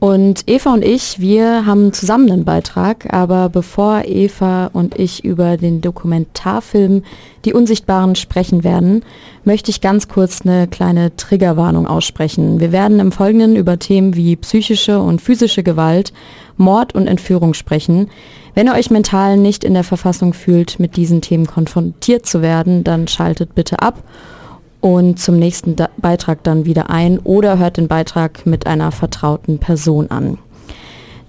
Und Eva und ich, wir haben zusammen einen Beitrag, aber bevor Eva und ich über den Dokumentarfilm Die Unsichtbaren sprechen werden, möchte ich ganz kurz eine kleine Triggerwarnung aussprechen. Wir werden im Folgenden über Themen wie psychische und physische Gewalt, Mord und Entführung sprechen. Wenn ihr euch mental nicht in der Verfassung fühlt, mit diesen Themen konfrontiert zu werden, dann schaltet bitte ab und zum nächsten da Beitrag dann wieder ein oder hört den Beitrag mit einer vertrauten Person an.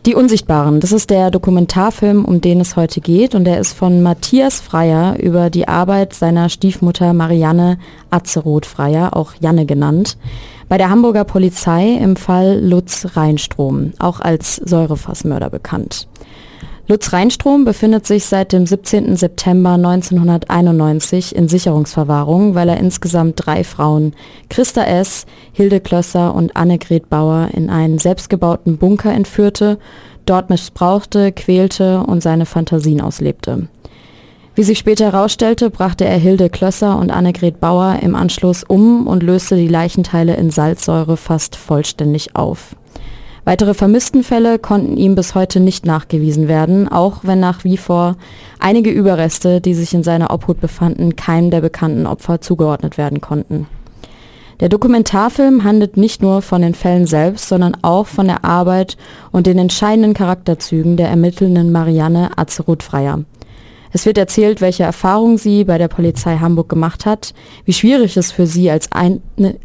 Die Unsichtbaren, das ist der Dokumentarfilm, um den es heute geht und der ist von Matthias Freier über die Arbeit seiner Stiefmutter Marianne Atzeroth Freier, auch Janne genannt, bei der Hamburger Polizei im Fall Lutz Reinstrom, auch als Säurefassmörder bekannt. Lutz Reinstrom befindet sich seit dem 17. September 1991 in Sicherungsverwahrung, weil er insgesamt drei Frauen, Christa S., Hilde Klösser und Annegret Bauer, in einen selbstgebauten Bunker entführte, dort missbrauchte, quälte und seine Fantasien auslebte. Wie sich später herausstellte, brachte er Hilde Klösser und Annegret Bauer im Anschluss um und löste die Leichenteile in Salzsäure fast vollständig auf. Weitere Vermisstenfälle konnten ihm bis heute nicht nachgewiesen werden, auch wenn nach wie vor einige Überreste, die sich in seiner Obhut befanden, keinem der bekannten Opfer zugeordnet werden konnten. Der Dokumentarfilm handelt nicht nur von den Fällen selbst, sondern auch von der Arbeit und den entscheidenden Charakterzügen der ermittelnden Marianne Azeroth-Freier. Es wird erzählt, welche Erfahrungen sie bei der Polizei Hamburg gemacht hat, wie schwierig es für sie als eine,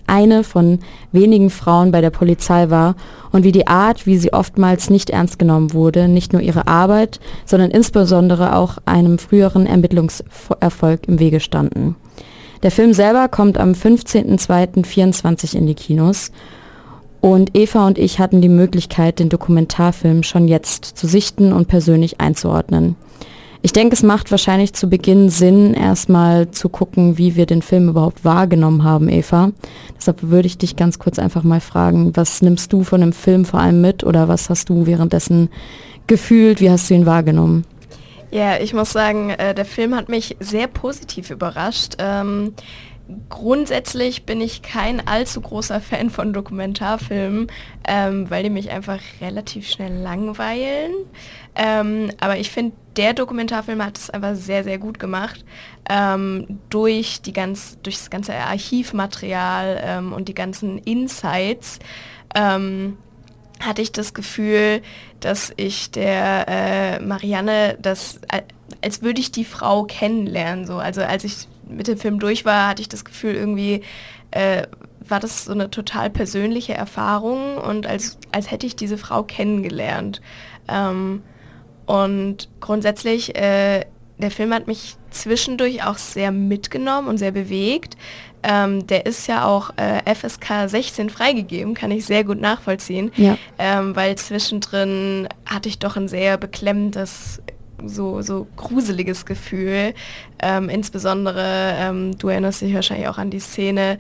eine von wenigen Frauen bei der Polizei war und wie die Art, wie sie oftmals nicht ernst genommen wurde, nicht nur ihre Arbeit, sondern insbesondere auch einem früheren Ermittlungserfolg im Wege standen. Der Film selber kommt am 15.02.24 in die Kinos und Eva und ich hatten die Möglichkeit, den Dokumentarfilm schon jetzt zu sichten und persönlich einzuordnen. Ich denke, es macht wahrscheinlich zu Beginn Sinn, erstmal zu gucken, wie wir den Film überhaupt wahrgenommen haben, Eva. Deshalb würde ich dich ganz kurz einfach mal fragen, was nimmst du von dem Film vor allem mit oder was hast du währenddessen gefühlt, wie hast du ihn wahrgenommen? Ja, ich muss sagen, äh, der Film hat mich sehr positiv überrascht. Grundsätzlich bin ich kein allzu großer Fan von Dokumentarfilmen, ähm, weil die mich einfach relativ schnell langweilen. Ähm, aber ich finde, der Dokumentarfilm hat es einfach sehr, sehr gut gemacht. Ähm, durch, die ganz, durch das ganze Archivmaterial ähm, und die ganzen Insights ähm, hatte ich das Gefühl, dass ich der äh, Marianne das, als würde ich die Frau kennenlernen. So. Also als ich mit dem Film durch war, hatte ich das Gefühl, irgendwie äh, war das so eine total persönliche Erfahrung und als, als hätte ich diese Frau kennengelernt. Ähm, und grundsätzlich, äh, der Film hat mich zwischendurch auch sehr mitgenommen und sehr bewegt. Ähm, der ist ja auch äh, FSK 16 freigegeben, kann ich sehr gut nachvollziehen, ja. ähm, weil zwischendrin hatte ich doch ein sehr beklemmendes so, so gruseliges Gefühl. Ähm, insbesondere, ähm, du erinnerst dich wahrscheinlich auch an die Szene,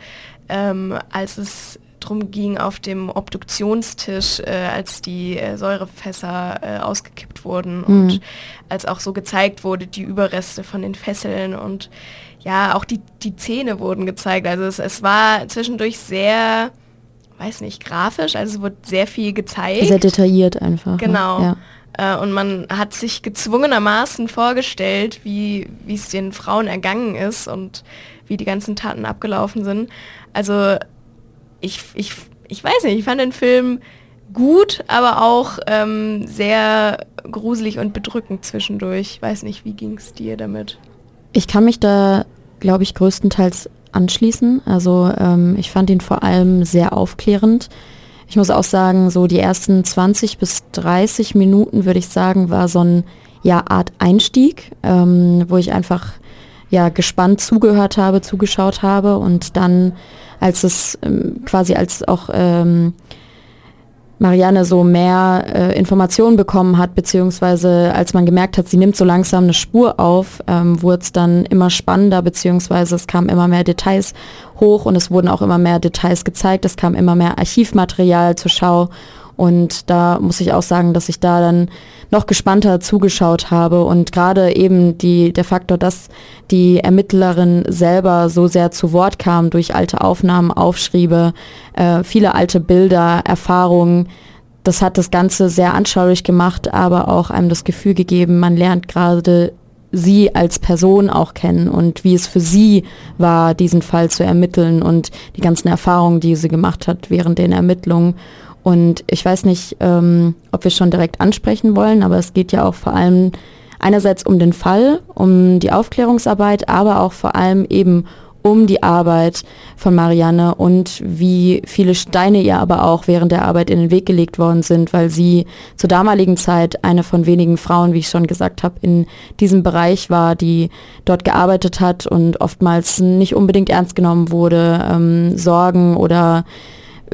ähm, als es darum ging auf dem Obduktionstisch, äh, als die äh, Säurefässer äh, ausgekippt wurden mhm. und als auch so gezeigt wurde, die Überreste von den Fesseln und ja, auch die, die Zähne wurden gezeigt. Also es, es war zwischendurch sehr, weiß nicht, grafisch, also es wurde sehr viel gezeigt. Sehr detailliert einfach. Ne? Genau. Ja. Äh, und man hat sich gezwungenermaßen vorgestellt, wie es den Frauen ergangen ist und wie die ganzen Taten abgelaufen sind. Also ich, ich, ich weiß nicht, ich fand den Film gut, aber auch ähm, sehr gruselig und bedrückend zwischendurch. Ich weiß nicht, wie ging es dir damit? Ich kann mich da, glaube ich, größtenteils anschließen. Also ähm, ich fand ihn vor allem sehr aufklärend. Ich muss auch sagen, so die ersten 20 bis 30 Minuten, würde ich sagen, war so ein ja, Art Einstieg, ähm, wo ich einfach ja, gespannt zugehört habe, zugeschaut habe und dann, als es ähm, quasi als auch ähm, Marianne so mehr äh, Informationen bekommen hat, beziehungsweise als man gemerkt hat, sie nimmt so langsam eine Spur auf, ähm, wurde es dann immer spannender, beziehungsweise es kamen immer mehr Details hoch und es wurden auch immer mehr Details gezeigt, es kam immer mehr Archivmaterial zur Schau und da muss ich auch sagen, dass ich da dann noch gespannter zugeschaut habe und gerade eben die, der Faktor, dass die Ermittlerin selber so sehr zu Wort kam durch alte Aufnahmen, Aufschriebe, äh, viele alte Bilder, Erfahrungen, das hat das Ganze sehr anschaulich gemacht, aber auch einem das Gefühl gegeben, man lernt gerade sie als Person auch kennen und wie es für sie war, diesen Fall zu ermitteln und die ganzen Erfahrungen, die sie gemacht hat während den Ermittlungen. Und ich weiß nicht, ähm, ob wir schon direkt ansprechen wollen, aber es geht ja auch vor allem einerseits um den Fall, um die Aufklärungsarbeit, aber auch vor allem eben um die Arbeit von Marianne und wie viele Steine ihr aber auch während der Arbeit in den Weg gelegt worden sind, weil sie zur damaligen Zeit eine von wenigen Frauen, wie ich schon gesagt habe, in diesem Bereich war, die dort gearbeitet hat und oftmals nicht unbedingt ernst genommen wurde, ähm, Sorgen oder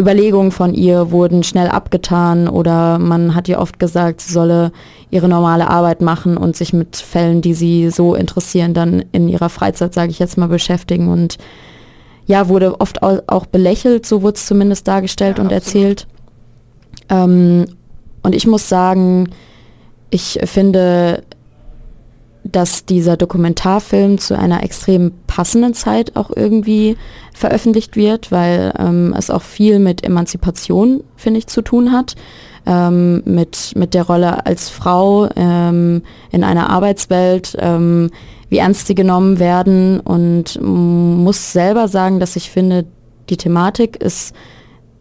Überlegungen von ihr wurden schnell abgetan oder man hat ihr oft gesagt, sie solle ihre normale Arbeit machen und sich mit Fällen, die sie so interessieren, dann in ihrer Freizeit, sage ich jetzt mal, beschäftigen und ja, wurde oft auch belächelt, so wurde es zumindest dargestellt ja, und erzählt. Ähm, und ich muss sagen, ich finde, dass dieser Dokumentarfilm zu einer extrem passenden Zeit auch irgendwie veröffentlicht wird, weil ähm, es auch viel mit Emanzipation, finde ich, zu tun hat. Ähm, mit, mit der Rolle als Frau ähm, in einer Arbeitswelt, ähm, wie ernst sie genommen werden und muss selber sagen, dass ich finde, die Thematik ist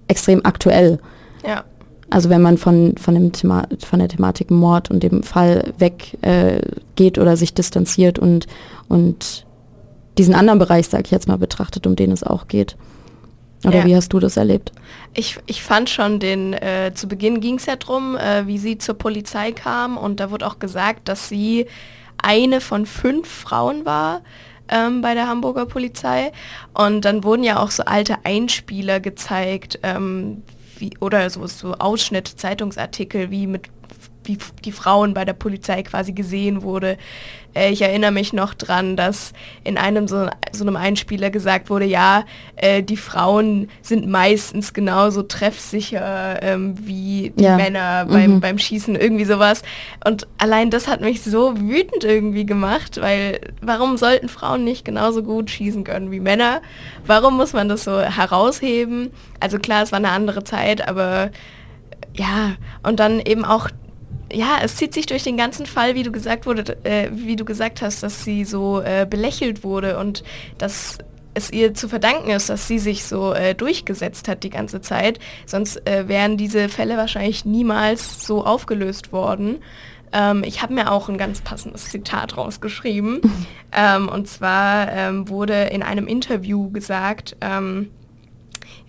extrem aktuell. Ja. Also wenn man von, von, dem Thema, von der Thematik Mord und dem Fall weggeht äh, oder sich distanziert und, und diesen anderen Bereich, sage ich jetzt mal, betrachtet, um den es auch geht. Oder ja. wie hast du das erlebt? Ich, ich fand schon den, äh, zu Beginn ging es ja darum, äh, wie sie zur Polizei kam und da wurde auch gesagt, dass sie eine von fünf Frauen war ähm, bei der Hamburger Polizei. Und dann wurden ja auch so alte Einspieler gezeigt, ähm, wie, oder so, so Ausschnitte, Zeitungsartikel, wie mit wie die Frauen bei der Polizei quasi gesehen wurde. Äh, ich erinnere mich noch dran, dass in einem so, so einem Einspieler gesagt wurde, ja, äh, die Frauen sind meistens genauso treffsicher ähm, wie die ja. Männer beim, mhm. beim Schießen, irgendwie sowas. Und allein das hat mich so wütend irgendwie gemacht, weil warum sollten Frauen nicht genauso gut schießen können wie Männer? Warum muss man das so herausheben? Also klar, es war eine andere Zeit, aber ja, und dann eben auch ja, es zieht sich durch den ganzen Fall, wie du gesagt wurde, äh, wie du gesagt hast, dass sie so äh, belächelt wurde und dass es ihr zu verdanken ist, dass sie sich so äh, durchgesetzt hat die ganze Zeit. Sonst äh, wären diese Fälle wahrscheinlich niemals so aufgelöst worden. Ähm, ich habe mir auch ein ganz passendes Zitat rausgeschrieben. <laughs> ähm, und zwar ähm, wurde in einem Interview gesagt, ähm,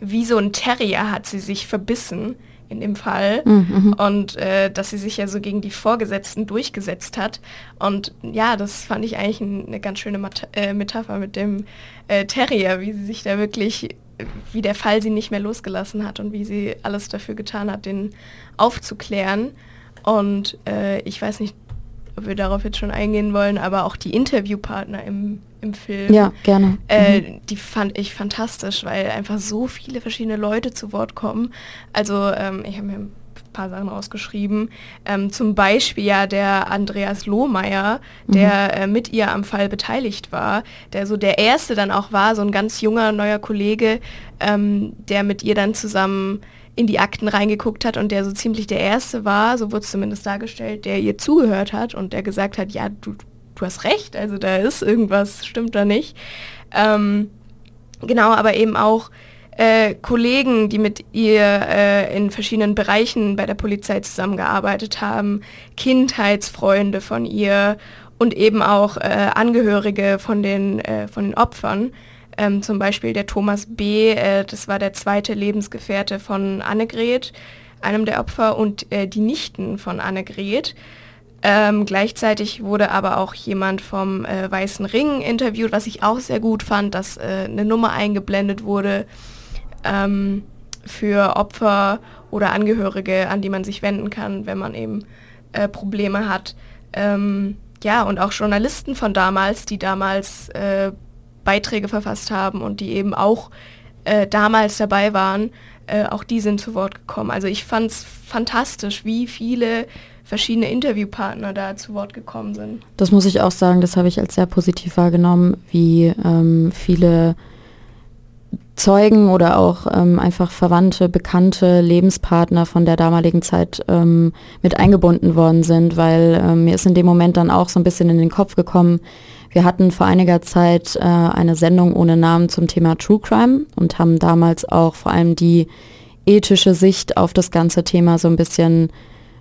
wie so ein Terrier hat sie sich verbissen in dem Fall mhm, mhm. und äh, dass sie sich ja so gegen die Vorgesetzten durchgesetzt hat. Und ja, das fand ich eigentlich ein, eine ganz schöne Mat äh, Metapher mit dem äh, Terrier, wie sie sich da wirklich, wie der Fall sie nicht mehr losgelassen hat und wie sie alles dafür getan hat, den aufzuklären. Und äh, ich weiß nicht, ob wir darauf jetzt schon eingehen wollen, aber auch die Interviewpartner im, im Film. Ja, gerne. Äh, mhm. Die fand ich fantastisch, weil einfach so viele verschiedene Leute zu Wort kommen. Also ähm, ich habe mir ein paar Sachen rausgeschrieben. Ähm, zum Beispiel ja der Andreas Lohmeier, der mhm. äh, mit ihr am Fall beteiligt war, der so der erste dann auch war, so ein ganz junger neuer Kollege, ähm, der mit ihr dann zusammen in die Akten reingeguckt hat und der so ziemlich der Erste war, so wurde es zumindest dargestellt, der ihr zugehört hat und der gesagt hat, ja, du, du hast recht, also da ist irgendwas, stimmt da nicht. Ähm, genau, aber eben auch äh, Kollegen, die mit ihr äh, in verschiedenen Bereichen bei der Polizei zusammengearbeitet haben, Kindheitsfreunde von ihr und eben auch äh, Angehörige von den, äh, von den Opfern. Ähm, zum Beispiel der Thomas B., äh, das war der zweite Lebensgefährte von Annegret, einem der Opfer, und äh, die Nichten von Annegret. Ähm, gleichzeitig wurde aber auch jemand vom äh, Weißen Ring interviewt, was ich auch sehr gut fand, dass äh, eine Nummer eingeblendet wurde ähm, für Opfer oder Angehörige, an die man sich wenden kann, wenn man eben äh, Probleme hat. Ähm, ja, und auch Journalisten von damals, die damals äh, Beiträge verfasst haben und die eben auch äh, damals dabei waren, äh, auch die sind zu Wort gekommen. Also ich fand es fantastisch, wie viele verschiedene Interviewpartner da zu Wort gekommen sind. Das muss ich auch sagen, das habe ich als sehr positiv wahrgenommen, wie ähm, viele Zeugen oder auch ähm, einfach Verwandte, Bekannte, Lebenspartner von der damaligen Zeit ähm, mit eingebunden worden sind, weil ähm, mir ist in dem Moment dann auch so ein bisschen in den Kopf gekommen, wir hatten vor einiger Zeit äh, eine Sendung ohne Namen zum Thema True Crime und haben damals auch vor allem die ethische Sicht auf das ganze Thema so ein bisschen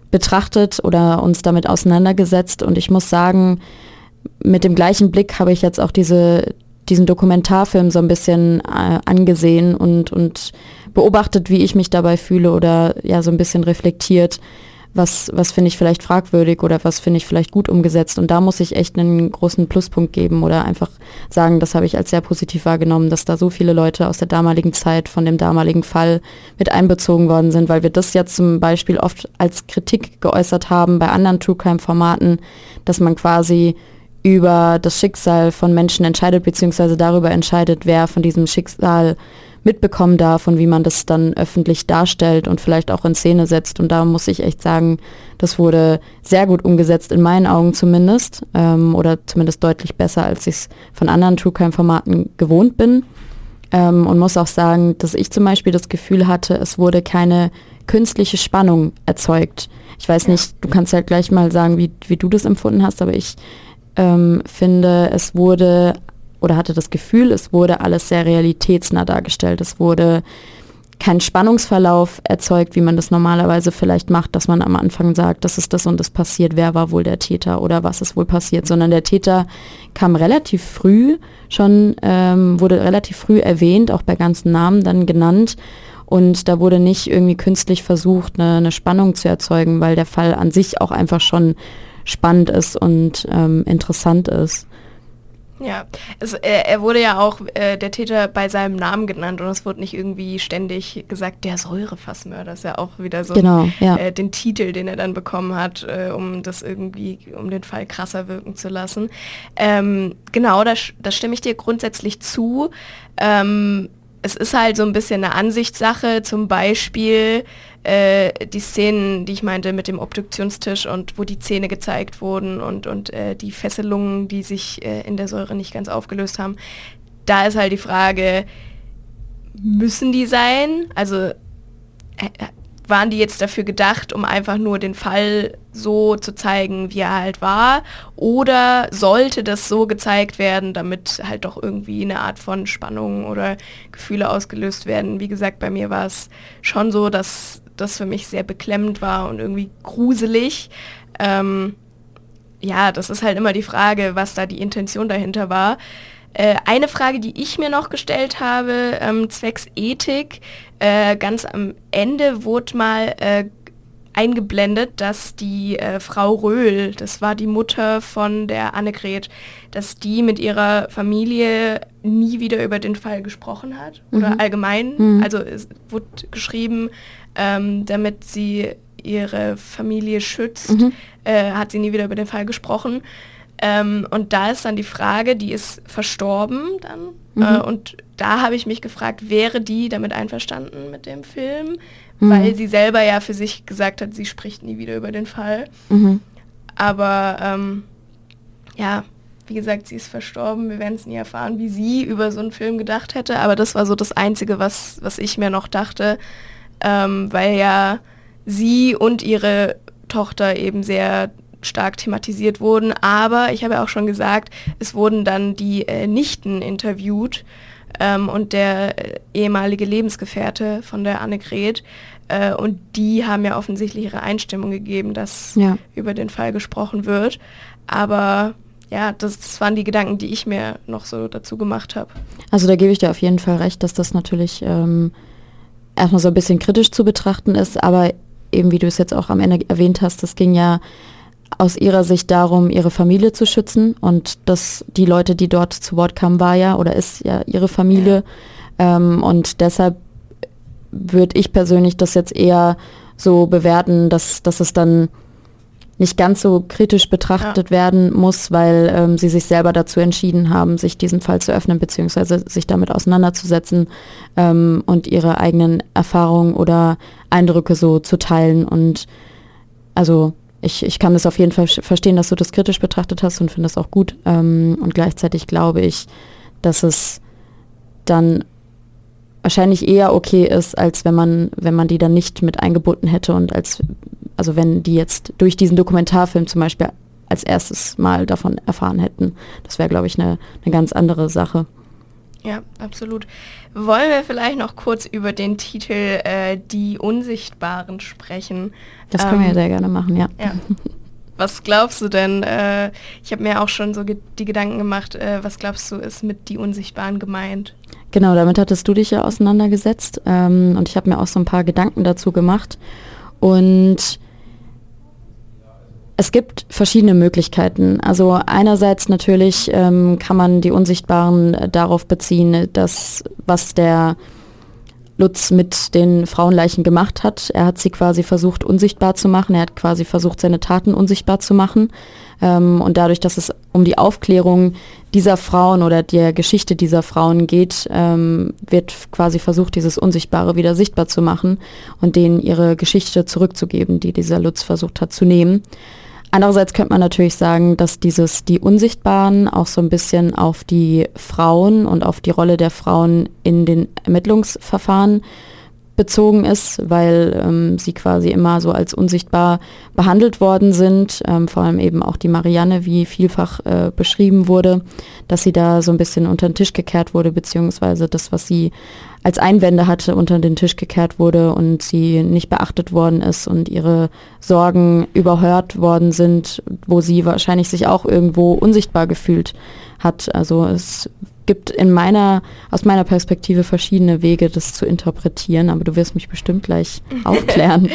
betrachtet oder uns damit auseinandergesetzt. Und ich muss sagen, mit dem gleichen Blick habe ich jetzt auch diese, diesen Dokumentarfilm so ein bisschen äh, angesehen und, und beobachtet, wie ich mich dabei fühle oder ja so ein bisschen reflektiert was, was finde ich vielleicht fragwürdig oder was finde ich vielleicht gut umgesetzt. Und da muss ich echt einen großen Pluspunkt geben oder einfach sagen, das habe ich als sehr positiv wahrgenommen, dass da so viele Leute aus der damaligen Zeit von dem damaligen Fall mit einbezogen worden sind, weil wir das ja zum Beispiel oft als Kritik geäußert haben bei anderen True Crime Formaten, dass man quasi über das Schicksal von Menschen entscheidet, beziehungsweise darüber entscheidet, wer von diesem Schicksal mitbekommen darf und wie man das dann öffentlich darstellt und vielleicht auch in Szene setzt. Und da muss ich echt sagen, das wurde sehr gut umgesetzt, in meinen Augen zumindest, ähm, oder zumindest deutlich besser, als ich es von anderen True Crime-Formaten gewohnt bin. Ähm, und muss auch sagen, dass ich zum Beispiel das Gefühl hatte, es wurde keine künstliche Spannung erzeugt. Ich weiß nicht, du kannst ja gleich mal sagen, wie, wie du das empfunden hast, aber ich ähm, finde, es wurde oder hatte das Gefühl, es wurde alles sehr realitätsnah dargestellt. Es wurde keinen Spannungsverlauf erzeugt, wie man das normalerweise vielleicht macht, dass man am Anfang sagt, das ist das und das passiert, wer war wohl der Täter oder was ist wohl passiert, sondern der Täter kam relativ früh schon, ähm, wurde relativ früh erwähnt, auch bei ganzen Namen dann genannt. Und da wurde nicht irgendwie künstlich versucht, eine, eine Spannung zu erzeugen, weil der Fall an sich auch einfach schon spannend ist und ähm, interessant ist. Ja, es, er, er, wurde ja auch äh, der Täter bei seinem Namen genannt und es wurde nicht irgendwie ständig gesagt, der Säurefassmörder ist ja auch wieder so genau, ja. äh, den Titel, den er dann bekommen hat, äh, um das irgendwie, um den Fall krasser wirken zu lassen. Ähm, genau, da, da stimme ich dir grundsätzlich zu. Ähm, es ist halt so ein bisschen eine Ansichtssache, zum Beispiel äh, die Szenen, die ich meinte mit dem Obduktionstisch und wo die Zähne gezeigt wurden und, und äh, die Fesselungen, die sich äh, in der Säure nicht ganz aufgelöst haben. Da ist halt die Frage, müssen die sein? Also äh, waren die jetzt dafür gedacht, um einfach nur den Fall so zu zeigen, wie er halt war? Oder sollte das so gezeigt werden, damit halt doch irgendwie eine Art von Spannung oder Gefühle ausgelöst werden? Wie gesagt, bei mir war es schon so, dass das für mich sehr beklemmend war und irgendwie gruselig. Ähm, ja, das ist halt immer die Frage, was da die Intention dahinter war. Äh, eine Frage, die ich mir noch gestellt habe, ähm, zwecks Ethik, äh, ganz am Ende wurde mal äh, eingeblendet, dass die äh, Frau Röhl, das war die Mutter von der Annegret, dass die mit ihrer Familie nie wieder über den Fall gesprochen hat mhm. oder allgemein. Mhm. Also es wurde geschrieben, ähm, damit sie ihre Familie schützt, mhm. äh, hat sie nie wieder über den Fall gesprochen. Ähm, und da ist dann die Frage, die ist verstorben dann. Mhm. Äh, und da habe ich mich gefragt, wäre die damit einverstanden mit dem Film? Mhm. Weil sie selber ja für sich gesagt hat, sie spricht nie wieder über den Fall. Mhm. Aber ähm, ja, wie gesagt, sie ist verstorben. Wir werden es nie erfahren, wie sie über so einen Film gedacht hätte. Aber das war so das Einzige, was, was ich mir noch dachte, ähm, weil ja sie und ihre Tochter eben sehr stark thematisiert wurden. Aber ich habe ja auch schon gesagt, es wurden dann die äh, Nichten interviewt ähm, und der äh, ehemalige Lebensgefährte von der Annegret. Äh, und die haben ja offensichtlich ihre Einstimmung gegeben, dass ja. über den Fall gesprochen wird. Aber ja, das waren die Gedanken, die ich mir noch so dazu gemacht habe. Also da gebe ich dir auf jeden Fall recht, dass das natürlich ähm, erstmal so ein bisschen kritisch zu betrachten ist, aber eben wie du es jetzt auch am Ende erwähnt hast, das ging ja aus ihrer Sicht darum, ihre Familie zu schützen und dass die Leute, die dort zu Wort kamen, war ja oder ist ja ihre Familie. Ähm, und deshalb würde ich persönlich das jetzt eher so bewerten, dass, dass es dann nicht ganz so kritisch betrachtet ja. werden muss, weil ähm, sie sich selber dazu entschieden haben, sich diesen Fall zu öffnen, beziehungsweise sich damit auseinanderzusetzen ähm, und ihre eigenen Erfahrungen oder Eindrücke so zu teilen. Und also ich, ich kann das auf jeden Fall verstehen, dass du das kritisch betrachtet hast und finde das auch gut. Ähm, und gleichzeitig glaube ich, dass es dann wahrscheinlich eher okay ist, als wenn man, wenn man die dann nicht mit eingebunden hätte und als, also wenn die jetzt durch diesen Dokumentarfilm zum Beispiel als erstes Mal davon erfahren hätten. Das wäre, glaube ich, eine, eine ganz andere Sache. Ja, absolut. Wollen wir vielleicht noch kurz über den Titel äh, Die Unsichtbaren sprechen? Das können ähm, wir ja sehr gerne machen, ja. ja. Was glaubst du denn? Äh, ich habe mir auch schon so ge die Gedanken gemacht, äh, was glaubst du ist mit Die Unsichtbaren gemeint? Genau, damit hattest du dich ja auseinandergesetzt ähm, und ich habe mir auch so ein paar Gedanken dazu gemacht. Und es gibt verschiedene Möglichkeiten. Also einerseits natürlich ähm, kann man die Unsichtbaren äh, darauf beziehen, dass was der Lutz mit den Frauenleichen gemacht hat. Er hat sie quasi versucht unsichtbar zu machen. Er hat quasi versucht, seine Taten unsichtbar zu machen. Ähm, und dadurch, dass es um die Aufklärung dieser Frauen oder der Geschichte dieser Frauen geht, ähm, wird quasi versucht, dieses Unsichtbare wieder sichtbar zu machen und denen ihre Geschichte zurückzugeben, die dieser Lutz versucht hat zu nehmen. Andererseits könnte man natürlich sagen, dass dieses die Unsichtbaren auch so ein bisschen auf die Frauen und auf die Rolle der Frauen in den Ermittlungsverfahren bezogen ist, weil ähm, sie quasi immer so als unsichtbar behandelt worden sind, ähm, vor allem eben auch die Marianne, wie vielfach äh, beschrieben wurde, dass sie da so ein bisschen unter den Tisch gekehrt wurde, beziehungsweise das, was sie als Einwände hatte, unter den Tisch gekehrt wurde und sie nicht beachtet worden ist und ihre Sorgen überhört worden sind, wo sie wahrscheinlich sich auch irgendwo unsichtbar gefühlt hat. Also es gibt in meiner, aus meiner Perspektive verschiedene Wege, das zu interpretieren, aber du wirst mich bestimmt gleich <laughs> aufklären.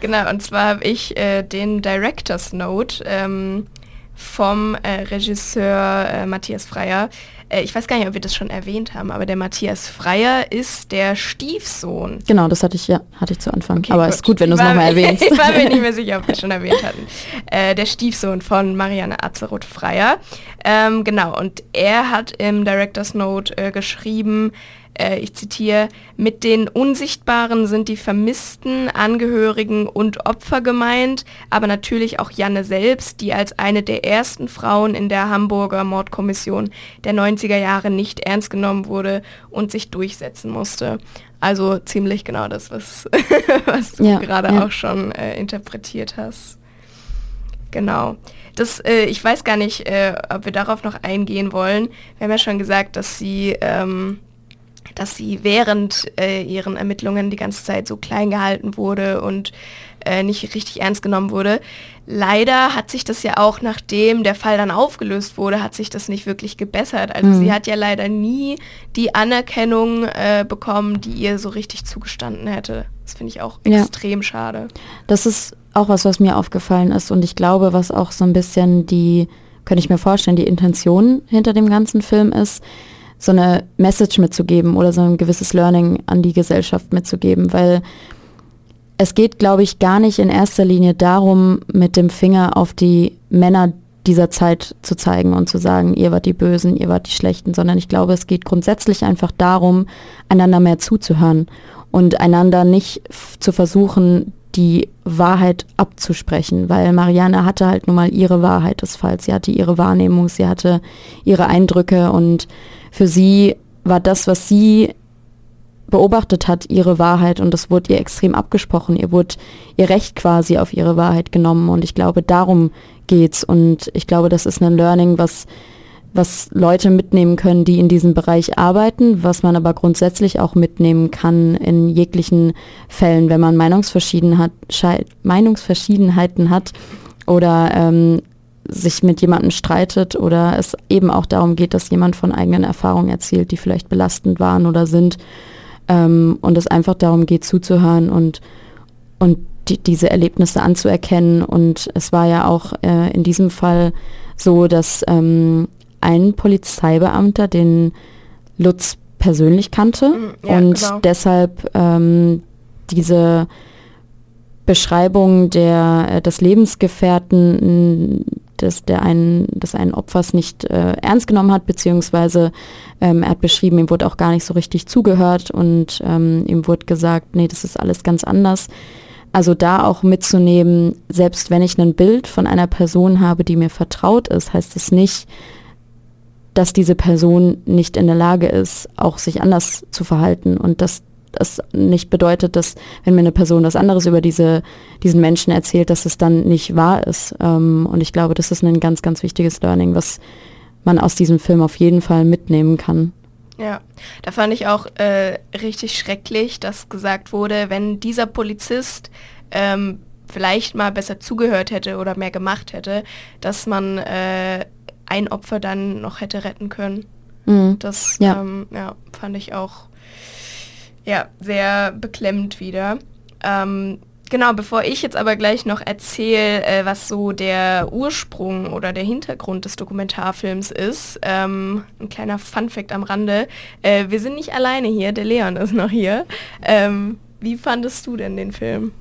genau, und zwar habe ich äh, den Director's Note ähm, vom äh, Regisseur äh, Matthias Freier äh, ich weiß gar nicht, ob wir das schon erwähnt haben, aber der Matthias Freier ist der Stiefsohn. Genau, das hatte ich ja, hatte ich zu Anfang. Okay, aber es ist gut, wenn du es nochmal <laughs> erwähnst. ich war mir nicht mehr sicher, ob wir es schon erwähnt hatten. Äh, der Stiefsohn von Marianne Azeroth Freier. Ähm, genau, und er hat im Director's Note äh, geschrieben, äh, ich zitiere, mit den Unsichtbaren sind die vermissten Angehörigen und Opfer gemeint, aber natürlich auch Janne selbst, die als eine der ersten Frauen in der Hamburger Mordkommission der 90er Jahre nicht ernst genommen wurde und sich durchsetzen musste. Also ziemlich genau das, was, <laughs> was du ja, gerade ja. auch schon äh, interpretiert hast. Genau. Das, äh, ich weiß gar nicht, äh, ob wir darauf noch eingehen wollen. Wir haben ja schon gesagt, dass sie ähm, dass sie während äh, ihren Ermittlungen die ganze Zeit so klein gehalten wurde und äh, nicht richtig ernst genommen wurde. Leider hat sich das ja auch, nachdem der Fall dann aufgelöst wurde, hat sich das nicht wirklich gebessert. Also mhm. sie hat ja leider nie die Anerkennung äh, bekommen, die ihr so richtig zugestanden hätte. Das finde ich auch ja. extrem schade. Das ist auch was, was mir aufgefallen ist und ich glaube, was auch so ein bisschen die, könnte ich mir vorstellen, die Intention hinter dem ganzen Film ist, so eine Message mitzugeben oder so ein gewisses Learning an die Gesellschaft mitzugeben, weil es geht, glaube ich, gar nicht in erster Linie darum, mit dem Finger auf die Männer dieser Zeit zu zeigen und zu sagen, ihr wart die Bösen, ihr wart die Schlechten, sondern ich glaube, es geht grundsätzlich einfach darum, einander mehr zuzuhören und einander nicht zu versuchen, die Wahrheit abzusprechen, weil Marianne hatte halt nun mal ihre Wahrheit des Falls, sie hatte ihre Wahrnehmung, sie hatte ihre Eindrücke und für sie war das, was sie beobachtet hat, ihre Wahrheit und das wurde ihr extrem abgesprochen. Ihr wurde ihr Recht quasi auf ihre Wahrheit genommen und ich glaube, darum geht's und ich glaube, das ist ein Learning, was was Leute mitnehmen können, die in diesem Bereich arbeiten, was man aber grundsätzlich auch mitnehmen kann in jeglichen Fällen, wenn man Meinungsverschiedenheit, Meinungsverschiedenheiten hat oder ähm, sich mit jemandem streitet oder es eben auch darum geht, dass jemand von eigenen Erfahrungen erzählt, die vielleicht belastend waren oder sind ähm, und es einfach darum geht, zuzuhören und, und die, diese Erlebnisse anzuerkennen. Und es war ja auch äh, in diesem Fall so, dass ähm, ein Polizeibeamter den Lutz persönlich kannte mm, ja, und genau. deshalb ähm, diese Beschreibung der, äh, des Lebensgefährten des, der einen, des einen Opfers nicht äh, ernst genommen hat, beziehungsweise ähm, er hat beschrieben, ihm wurde auch gar nicht so richtig zugehört und ähm, ihm wurde gesagt, nee, das ist alles ganz anders. Also da auch mitzunehmen, selbst wenn ich ein Bild von einer Person habe, die mir vertraut ist, heißt es nicht, dass diese Person nicht in der Lage ist, auch sich anders zu verhalten und dass das nicht bedeutet, dass wenn mir eine Person was anderes über diese, diesen Menschen erzählt, dass es dann nicht wahr ist. Ähm, und ich glaube, das ist ein ganz, ganz wichtiges Learning, was man aus diesem Film auf jeden Fall mitnehmen kann. Ja, da fand ich auch äh, richtig schrecklich, dass gesagt wurde, wenn dieser Polizist ähm, vielleicht mal besser zugehört hätte oder mehr gemacht hätte, dass man äh, ein Opfer dann noch hätte retten können. Mhm. Das ja. Ähm, ja, fand ich auch ja, sehr beklemmt wieder. Ähm, genau, bevor ich jetzt aber gleich noch erzähle, äh, was so der Ursprung oder der Hintergrund des Dokumentarfilms ist, ähm, ein kleiner Funfact am Rande. Äh, wir sind nicht alleine hier, der Leon ist noch hier. Ähm, wie fandest du denn den Film?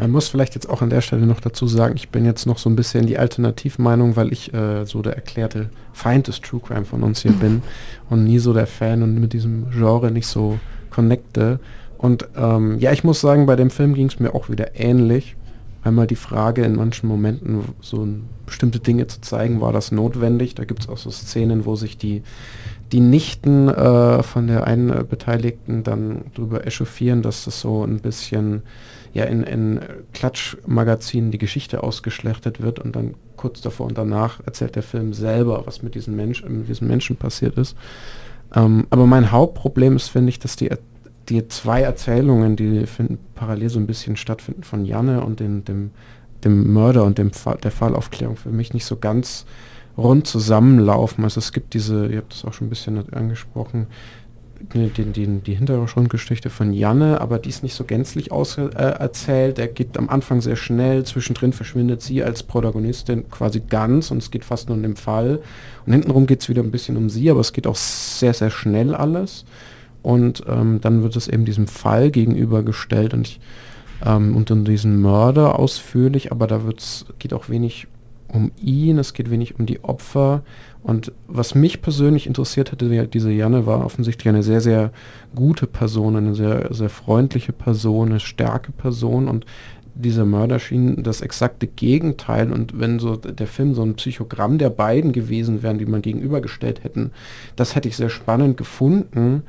Man muss vielleicht jetzt auch an der Stelle noch dazu sagen, ich bin jetzt noch so ein bisschen die Alternativmeinung, weil ich äh, so der erklärte Feind des True Crime von uns hier bin <laughs> und nie so der Fan und mit diesem Genre nicht so connecte. Und ähm, ja, ich muss sagen, bei dem Film ging es mir auch wieder ähnlich. einmal die Frage in manchen Momenten so bestimmte Dinge zu zeigen, war das notwendig. Da gibt es auch so Szenen, wo sich die, die Nichten äh, von der einen äh, Beteiligten dann darüber echauffieren, dass das so ein bisschen ja in, in Klatschmagazinen die Geschichte ausgeschlechtet wird und dann kurz davor und danach erzählt der Film selber, was mit diesen, Mensch, mit diesen Menschen passiert ist. Ähm, aber mein Hauptproblem ist, finde ich, dass die, die zwei Erzählungen, die finden parallel so ein bisschen stattfinden von Janne und den, dem, dem Mörder und dem Fall, der Fallaufklärung für mich nicht so ganz rund zusammenlaufen. Also es gibt diese, ihr habt das auch schon ein bisschen angesprochen, die, die, die Hintergrundgeschichte von Janne, aber die ist nicht so gänzlich auserzählt. Äh, er geht am Anfang sehr schnell, zwischendrin verschwindet sie als Protagonistin quasi ganz und es geht fast nur um den Fall. Und hintenrum geht es wieder ein bisschen um sie, aber es geht auch sehr, sehr schnell alles. Und ähm, dann wird es eben diesem Fall gegenübergestellt und ich ähm, und dann diesen Mörder ausführlich, aber da wird's, geht auch wenig um ihn, es geht wenig um die Opfer. Und was mich persönlich interessiert hätte, diese Janne war offensichtlich eine sehr, sehr gute Person, eine sehr, sehr freundliche Person, eine starke Person. Und dieser Mörder schien das exakte Gegenteil. Und wenn so der Film so ein Psychogramm der beiden gewesen wären, die man gegenübergestellt hätten, das hätte ich sehr spannend gefunden,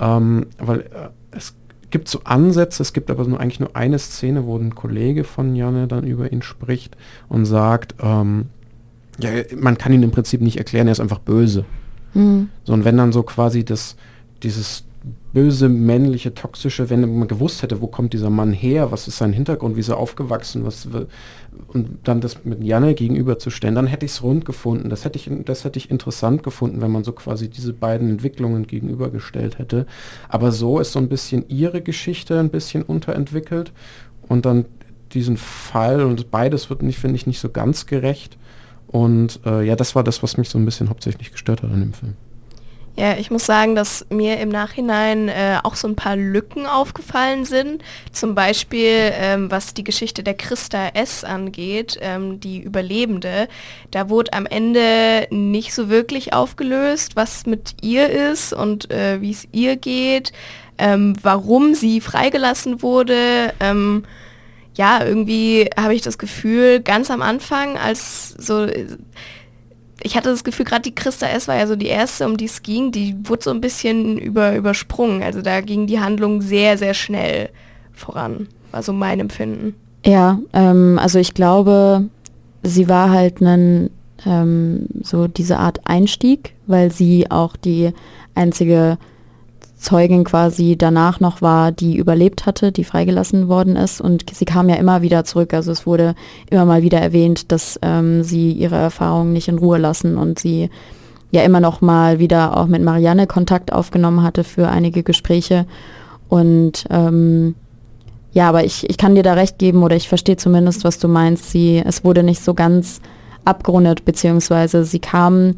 ähm, weil äh, es gibt so Ansätze, es gibt aber nur eigentlich nur eine Szene, wo ein Kollege von Janne dann über ihn spricht und sagt, ähm, ja, man kann ihn im Prinzip nicht erklären, er ist einfach böse. Mhm. So, und wenn dann so quasi das, dieses böse, männliche, toxische, wenn man gewusst hätte, wo kommt dieser Mann her, was ist sein Hintergrund, wie ist er aufgewachsen, was und dann das mit Janne gegenüberzustellen, dann hätte ich es rund gefunden. Das hätte ich, das hätte ich interessant gefunden, wenn man so quasi diese beiden Entwicklungen gegenübergestellt hätte. Aber so ist so ein bisschen ihre Geschichte ein bisschen unterentwickelt und dann diesen Fall und beides wird nicht, finde ich, nicht so ganz gerecht. Und äh, ja, das war das, was mich so ein bisschen hauptsächlich gestört hat an dem Film. Ja, ich muss sagen, dass mir im Nachhinein äh, auch so ein paar Lücken aufgefallen sind. Zum Beispiel, ähm, was die Geschichte der Christa S. angeht, ähm, die Überlebende. Da wurde am Ende nicht so wirklich aufgelöst, was mit ihr ist und äh, wie es ihr geht, ähm, warum sie freigelassen wurde. Ähm, ja, irgendwie habe ich das Gefühl, ganz am Anfang, als so ich hatte das Gefühl, gerade die Christa S. war ja so die erste, um die es ging, die wurde so ein bisschen über, übersprungen. Also da ging die Handlung sehr, sehr schnell voran, war so mein Empfinden. Ja, ähm, also ich glaube, sie war halt ein, ähm, so diese Art Einstieg, weil sie auch die einzige Zeugin quasi danach noch war, die überlebt hatte, die freigelassen worden ist. Und sie kam ja immer wieder zurück. Also es wurde immer mal wieder erwähnt, dass ähm, sie ihre Erfahrungen nicht in Ruhe lassen und sie ja immer noch mal wieder auch mit Marianne Kontakt aufgenommen hatte für einige Gespräche. Und ähm, ja, aber ich, ich kann dir da recht geben oder ich verstehe zumindest, was du meinst. Sie, es wurde nicht so ganz abgerundet, beziehungsweise sie kam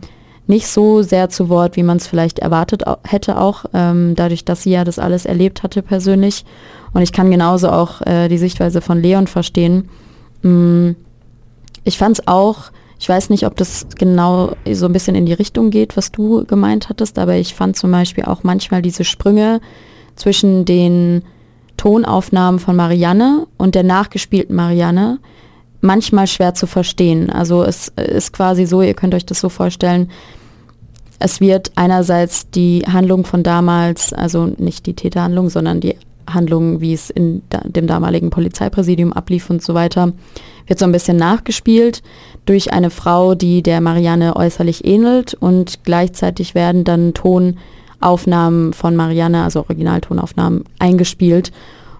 nicht so sehr zu Wort, wie man es vielleicht erwartet hätte auch, ähm, dadurch, dass sie ja das alles erlebt hatte persönlich. Und ich kann genauso auch äh, die Sichtweise von Leon verstehen. Mm, ich fand es auch, ich weiß nicht, ob das genau so ein bisschen in die Richtung geht, was du gemeint hattest, aber ich fand zum Beispiel auch manchmal diese Sprünge zwischen den Tonaufnahmen von Marianne und der nachgespielten Marianne manchmal schwer zu verstehen. Also es ist quasi so, ihr könnt euch das so vorstellen, es wird einerseits die Handlung von damals, also nicht die Täterhandlung, sondern die Handlung, wie es in dem damaligen Polizeipräsidium ablief und so weiter, wird so ein bisschen nachgespielt durch eine Frau, die der Marianne äußerlich ähnelt und gleichzeitig werden dann Tonaufnahmen von Marianne, also Originaltonaufnahmen, eingespielt.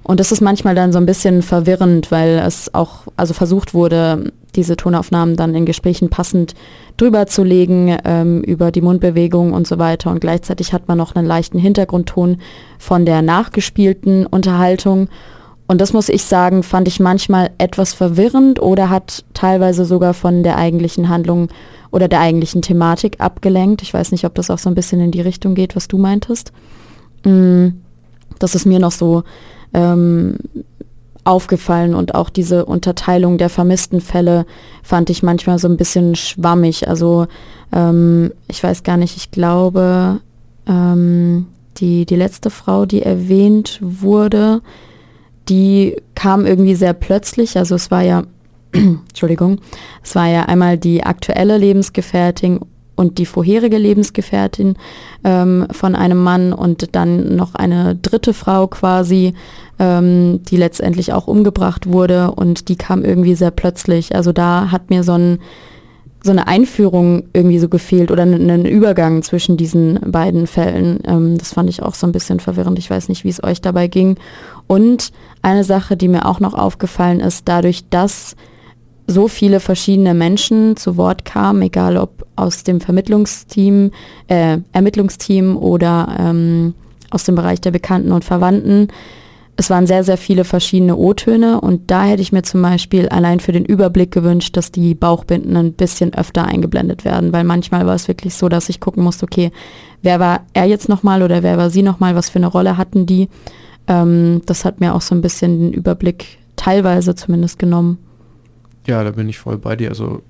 Und das ist manchmal dann so ein bisschen verwirrend, weil es auch also versucht wurde, diese Tonaufnahmen dann in Gesprächen passend drüber zu legen, ähm, über die Mundbewegung und so weiter. Und gleichzeitig hat man noch einen leichten Hintergrundton von der nachgespielten Unterhaltung. Und das muss ich sagen, fand ich manchmal etwas verwirrend oder hat teilweise sogar von der eigentlichen Handlung oder der eigentlichen Thematik abgelenkt. Ich weiß nicht, ob das auch so ein bisschen in die Richtung geht, was du meintest. Mm, das ist mir noch so ähm, aufgefallen und auch diese Unterteilung der vermissten Fälle fand ich manchmal so ein bisschen schwammig. Also ähm, ich weiß gar nicht, ich glaube, ähm, die, die letzte Frau, die erwähnt wurde, die kam irgendwie sehr plötzlich. Also es war ja, <clears throat> Entschuldigung, es war ja einmal die aktuelle Lebensgefährtin und die vorherige Lebensgefährtin ähm, von einem Mann und dann noch eine dritte Frau quasi, ähm, die letztendlich auch umgebracht wurde und die kam irgendwie sehr plötzlich. Also da hat mir so ein so eine Einführung irgendwie so gefehlt oder einen Übergang zwischen diesen beiden Fällen. Ähm, das fand ich auch so ein bisschen verwirrend. Ich weiß nicht, wie es euch dabei ging. Und eine Sache, die mir auch noch aufgefallen ist, dadurch, dass so viele verschiedene Menschen zu Wort kamen, egal ob aus dem Vermittlungsteam, äh, Ermittlungsteam oder ähm, aus dem Bereich der Bekannten und Verwandten, es waren sehr, sehr viele verschiedene O-Töne und da hätte ich mir zum Beispiel allein für den Überblick gewünscht, dass die Bauchbinden ein bisschen öfter eingeblendet werden, weil manchmal war es wirklich so, dass ich gucken musste, okay, wer war er jetzt nochmal oder wer war sie nochmal, was für eine Rolle hatten die. Ähm, das hat mir auch so ein bisschen den Überblick teilweise zumindest genommen. Ja, da bin ich voll bei dir. Also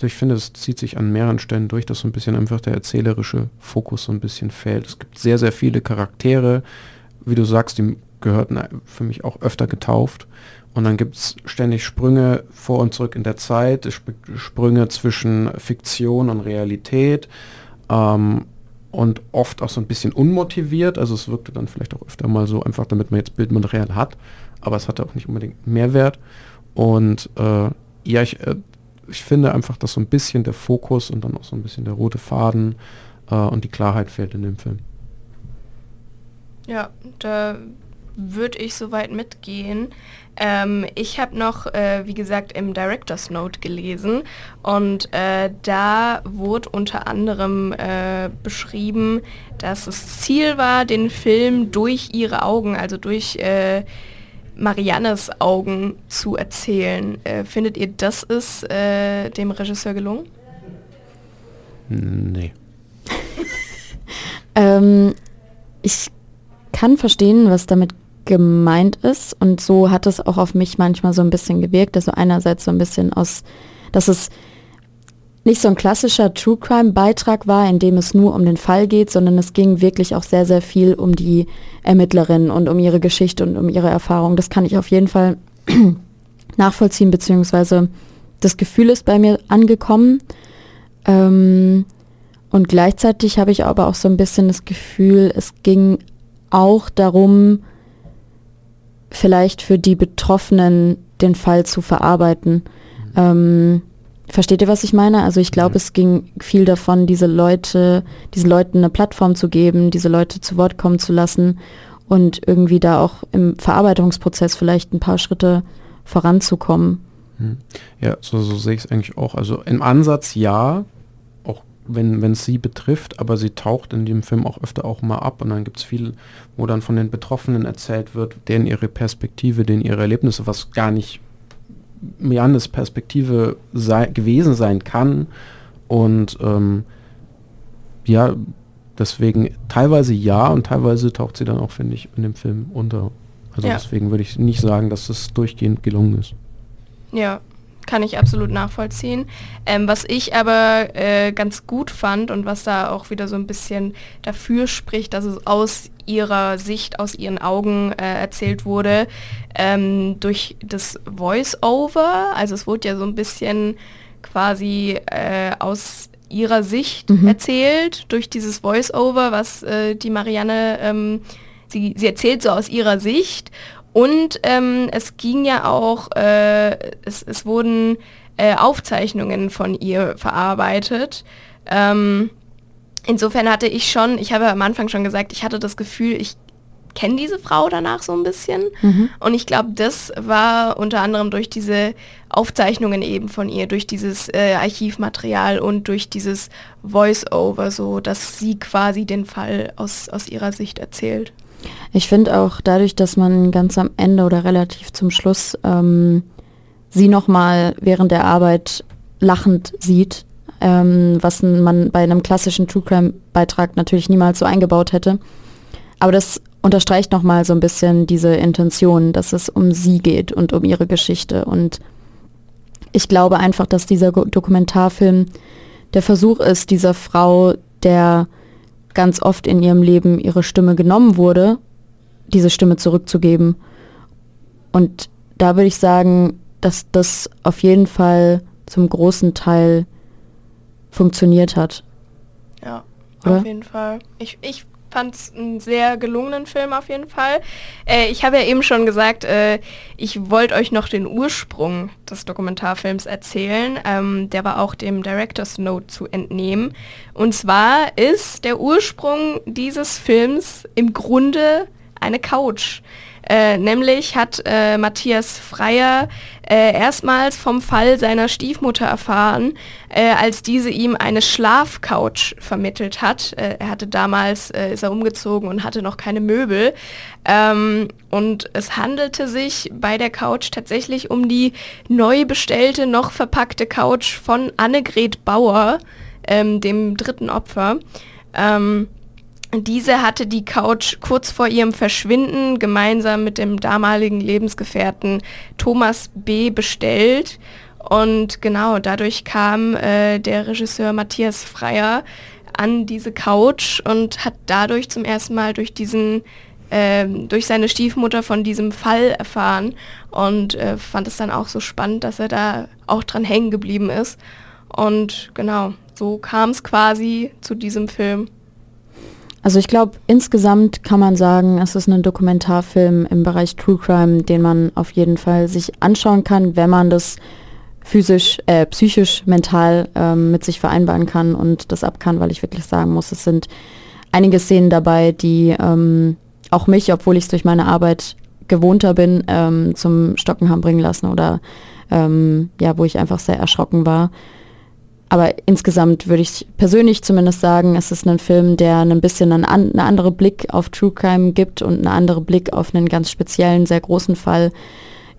ich finde, es zieht sich an mehreren Stellen durch, dass so ein bisschen einfach der erzählerische Fokus so ein bisschen fehlt. Es gibt sehr, sehr viele Charaktere, wie du sagst, die gehörten für mich auch öfter getauft. Und dann gibt es ständig Sprünge vor und zurück in der Zeit, Sprünge zwischen Fiktion und Realität ähm, und oft auch so ein bisschen unmotiviert. Also es wirkte dann vielleicht auch öfter mal so, einfach damit man jetzt Bildmaterial hat, aber es hatte auch nicht unbedingt Mehrwert. Und äh, ja, ich, äh, ich finde einfach, dass so ein bisschen der Fokus und dann auch so ein bisschen der rote Faden äh, und die Klarheit fehlt in dem Film. Ja, da würde ich soweit mitgehen. Ähm, ich habe noch, äh, wie gesagt, im Director's Note gelesen und äh, da wurde unter anderem äh, beschrieben, dass das Ziel war, den Film durch ihre Augen, also durch äh, Mariannes Augen zu erzählen. Äh, findet ihr, das ist äh, dem Regisseur gelungen? Nee. <laughs> ähm, ich kann verstehen, was damit gemeint ist. Und so hat es auch auf mich manchmal so ein bisschen gewirkt. Also einerseits so ein bisschen aus, dass es nicht so ein klassischer True Crime Beitrag war, in dem es nur um den Fall geht, sondern es ging wirklich auch sehr, sehr viel um die Ermittlerin und um ihre Geschichte und um ihre Erfahrung. Das kann ich auf jeden Fall <clears throat> nachvollziehen, beziehungsweise das Gefühl ist bei mir angekommen. Ähm, und gleichzeitig habe ich aber auch so ein bisschen das Gefühl, es ging auch darum, vielleicht für die Betroffenen den Fall zu verarbeiten. Mhm. Ähm, versteht ihr, was ich meine? Also ich glaube, mhm. es ging viel davon, diese Leute, diesen Leuten eine Plattform zu geben, diese Leute zu Wort kommen zu lassen und irgendwie da auch im Verarbeitungsprozess vielleicht ein paar Schritte voranzukommen. Mhm. Ja, so, so sehe ich es eigentlich auch. Also im Ansatz ja, wenn es sie betrifft, aber sie taucht in dem Film auch öfter auch mal ab und dann gibt es viel, wo dann von den Betroffenen erzählt wird, denen ihre Perspektive, denen ihre Erlebnisse, was gar nicht Mianes Perspektive sei, gewesen sein kann und ähm, ja, deswegen teilweise ja und teilweise taucht sie dann auch, finde ich, in dem Film unter. Also ja. deswegen würde ich nicht sagen, dass es durchgehend gelungen ist. Ja, kann ich absolut nachvollziehen. Ähm, was ich aber äh, ganz gut fand und was da auch wieder so ein bisschen dafür spricht, dass es aus ihrer Sicht, aus ihren Augen äh, erzählt wurde, ähm, durch das Voice-Over. Also es wurde ja so ein bisschen quasi äh, aus ihrer Sicht mhm. erzählt, durch dieses Voice-Over, was äh, die Marianne, ähm, sie, sie erzählt so aus ihrer Sicht und ähm, es ging ja auch, äh, es, es wurden äh, Aufzeichnungen von ihr verarbeitet. Ähm, insofern hatte ich schon, ich habe am Anfang schon gesagt, ich hatte das Gefühl, ich kenne diese Frau danach so ein bisschen. Mhm. Und ich glaube, das war unter anderem durch diese Aufzeichnungen eben von ihr, durch dieses äh, Archivmaterial und durch dieses Voice-Over, so dass sie quasi den Fall aus, aus ihrer Sicht erzählt. Ich finde auch dadurch, dass man ganz am Ende oder relativ zum Schluss ähm, sie nochmal während der Arbeit lachend sieht, ähm, was man bei einem klassischen True Crime Beitrag natürlich niemals so eingebaut hätte. Aber das unterstreicht nochmal so ein bisschen diese Intention, dass es um sie geht und um ihre Geschichte. Und ich glaube einfach, dass dieser Dokumentarfilm der Versuch ist, dieser Frau, der ganz oft in ihrem Leben ihre Stimme genommen wurde, diese Stimme zurückzugeben Und da würde ich sagen, dass das auf jeden Fall zum großen Teil funktioniert hat. Ja, Oder? auf jeden Fall. Ich, ich fand es einen sehr gelungenen Film auf jeden Fall. Äh, ich habe ja eben schon gesagt, äh, ich wollte euch noch den Ursprung des Dokumentarfilms erzählen. Ähm, der war auch dem Director's Note zu entnehmen. Und zwar ist der Ursprung dieses Films im Grunde eine Couch. Äh, nämlich hat äh, Matthias Freier äh, erstmals vom Fall seiner Stiefmutter erfahren, äh, als diese ihm eine Schlafcouch vermittelt hat. Äh, er hatte damals, äh, ist er umgezogen und hatte noch keine Möbel. Ähm, und es handelte sich bei der Couch tatsächlich um die neu bestellte, noch verpackte Couch von Annegret Bauer, ähm, dem dritten Opfer. Ähm, diese hatte die Couch kurz vor ihrem Verschwinden gemeinsam mit dem damaligen Lebensgefährten Thomas B. bestellt. Und genau dadurch kam äh, der Regisseur Matthias Freier an diese Couch und hat dadurch zum ersten Mal durch diesen ähm, durch seine Stiefmutter von diesem Fall erfahren und äh, fand es dann auch so spannend, dass er da auch dran hängen geblieben ist. Und genau, so kam es quasi zu diesem Film. Also ich glaube, insgesamt kann man sagen, es ist ein Dokumentarfilm im Bereich True Crime, den man auf jeden Fall sich anschauen kann, wenn man das physisch, äh, psychisch, mental ähm, mit sich vereinbaren kann und das ab kann, weil ich wirklich sagen muss, es sind einige Szenen dabei, die ähm, auch mich, obwohl ich es durch meine Arbeit gewohnter bin, ähm, zum Stocken haben bringen lassen oder ähm, ja, wo ich einfach sehr erschrocken war. Aber insgesamt würde ich persönlich zumindest sagen, es ist ein Film, der ein bisschen einen, einen anderen Blick auf True Crime gibt und einen anderen Blick auf einen ganz speziellen, sehr großen Fall,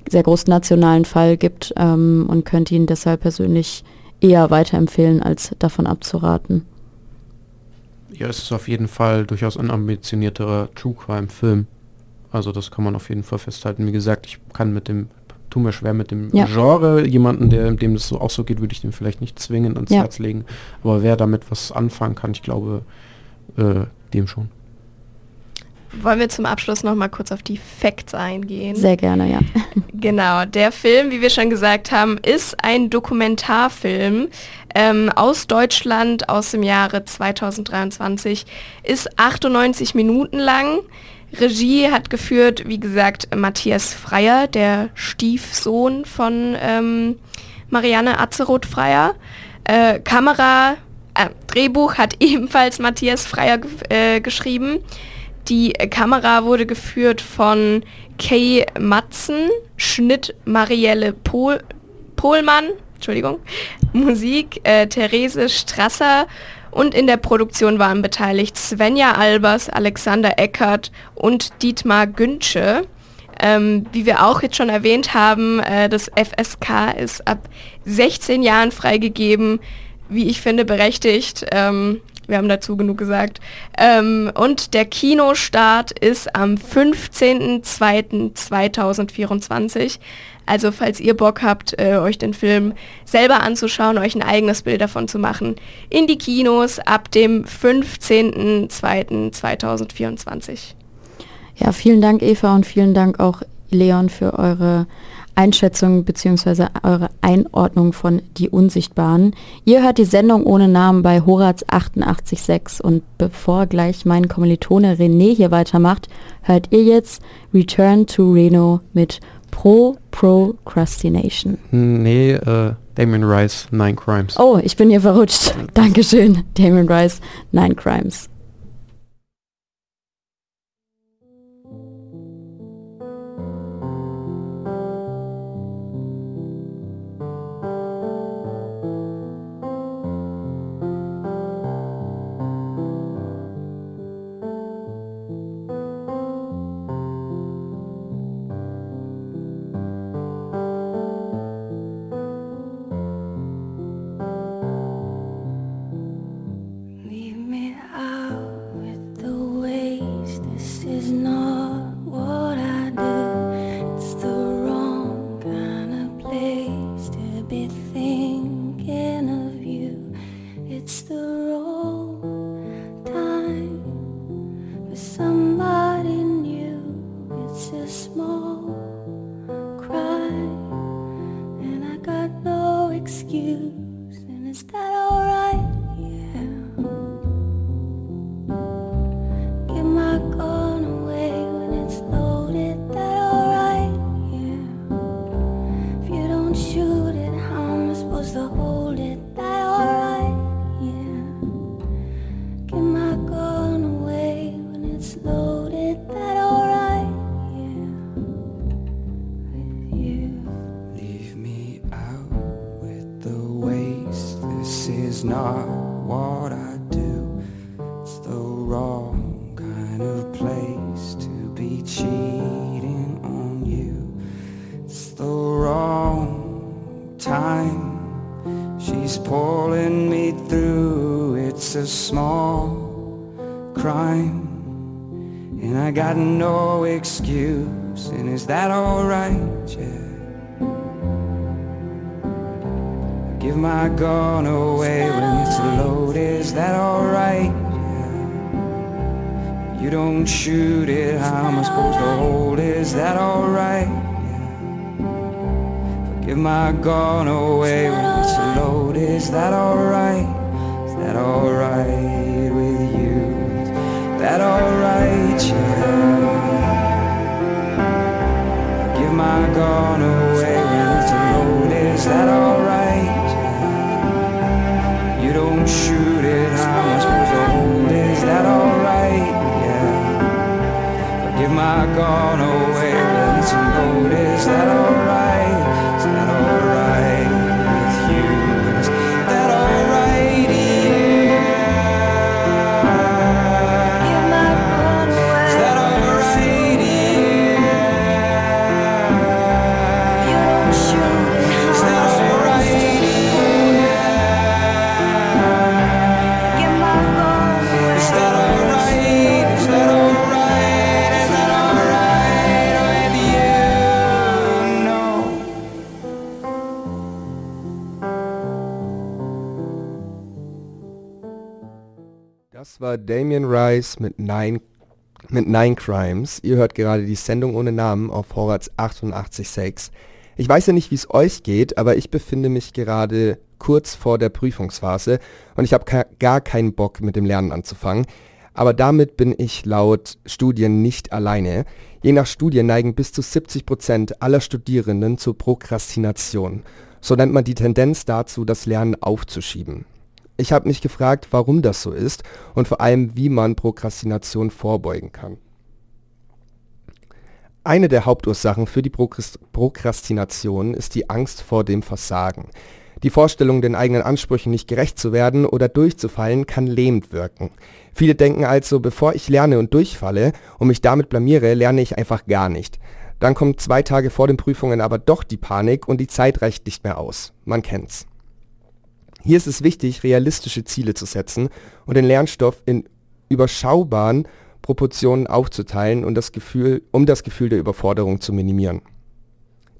sehr großen nationalen Fall gibt ähm, und könnte ihn deshalb persönlich eher weiterempfehlen, als davon abzuraten. Ja, es ist auf jeden Fall durchaus ein ambitionierterer True Crime Film. Also das kann man auf jeden Fall festhalten. Wie gesagt, ich kann mit dem tu mir schwer mit dem Ja. Genre. Jemanden, der, dem das so auch so geht, würde ich dem vielleicht nicht zwingend ans Ja. Herz legen. Aber wer damit was anfangen kann, ich glaube, äh, dem schon. Wollen wir zum Abschluss noch mal kurz auf die Facts eingehen? Sehr gerne, ja. <laughs> Genau, der Film, wie wir schon gesagt haben, ist ein Dokumentarfilm ähm, aus Deutschland aus dem Jahre 2023, ist 98 Minuten lang. Regie hat geführt, wie gesagt, Matthias Freier, der Stiefsohn von ähm, Marianne Azeroth-Freier. Äh, Kamera, äh, Drehbuch hat <laughs> ebenfalls Matthias Freier äh, geschrieben. Die Kamera wurde geführt von Kay Matzen, Schnitt Marielle Pol Pohlmann, Entschuldigung, Musik äh, Therese Strasser und in der Produktion waren beteiligt Svenja Albers, Alexander Eckert und Dietmar Güntsche. Ähm, wie wir auch jetzt schon erwähnt haben, äh, das FSK ist ab 16 Jahren freigegeben, wie ich finde berechtigt. Ähm, wir haben dazu genug gesagt. Ähm, und der Kinostart ist am 15.02.2024. Also falls ihr Bock habt, äh, euch den Film selber anzuschauen, euch ein eigenes Bild davon zu machen, in die Kinos ab dem 15.02.2024. Ja, vielen Dank Eva und vielen Dank auch Leon für eure Einschätzung bzw. eure Einordnung von Die Unsichtbaren. Ihr hört die Sendung ohne Namen bei Horaz 88.6 und bevor gleich mein Kommilitone René hier weitermacht, hört ihr jetzt Return to Reno mit Pro Procrastination. Nee, äh, Damien Rice, Nine Crimes. Oh, ich bin hier verrutscht. Dankeschön, Damon Rice, Nine Crimes. it's not what I do. It's the wrong kind of place to be cheating on you. It's the wrong time. She's pulling me through. It's a small crime. And I got no excuse. And is that alright? Yeah. Give my gun away. shoot it. How am I supposed to hold? Is that alright? Forgive my gun away when it's load. Is that alright? Is that alright with you? Is that alright, yeah. My gun away when it's load. Is that alright? God. War Damien Rice mit Nine, mit Nine Crimes. Ihr hört gerade die Sendung ohne Namen auf Horaz 88.6. Ich weiß ja nicht, wie es euch geht, aber ich befinde mich gerade kurz vor der Prüfungsphase und ich habe gar keinen Bock mit dem Lernen anzufangen. Aber damit bin ich laut Studien nicht alleine. Je nach Studie neigen bis zu 70 Prozent aller Studierenden zur Prokrastination. So nennt man die Tendenz dazu, das Lernen aufzuschieben. Ich habe mich gefragt, warum das so ist und vor allem, wie man Prokrastination vorbeugen kann. Eine der Hauptursachen für die Prokrastination ist die Angst vor dem Versagen. Die Vorstellung, den eigenen Ansprüchen nicht gerecht zu werden oder durchzufallen, kann lähmend wirken. Viele denken also, bevor ich lerne und durchfalle und mich damit blamiere, lerne ich einfach gar nicht. Dann kommt zwei Tage vor den Prüfungen aber doch die Panik und die Zeit reicht nicht mehr aus. Man kennt's. Hier ist es wichtig, realistische Ziele zu setzen und den Lernstoff in überschaubaren Proportionen aufzuteilen und das Gefühl, um das Gefühl der Überforderung zu minimieren.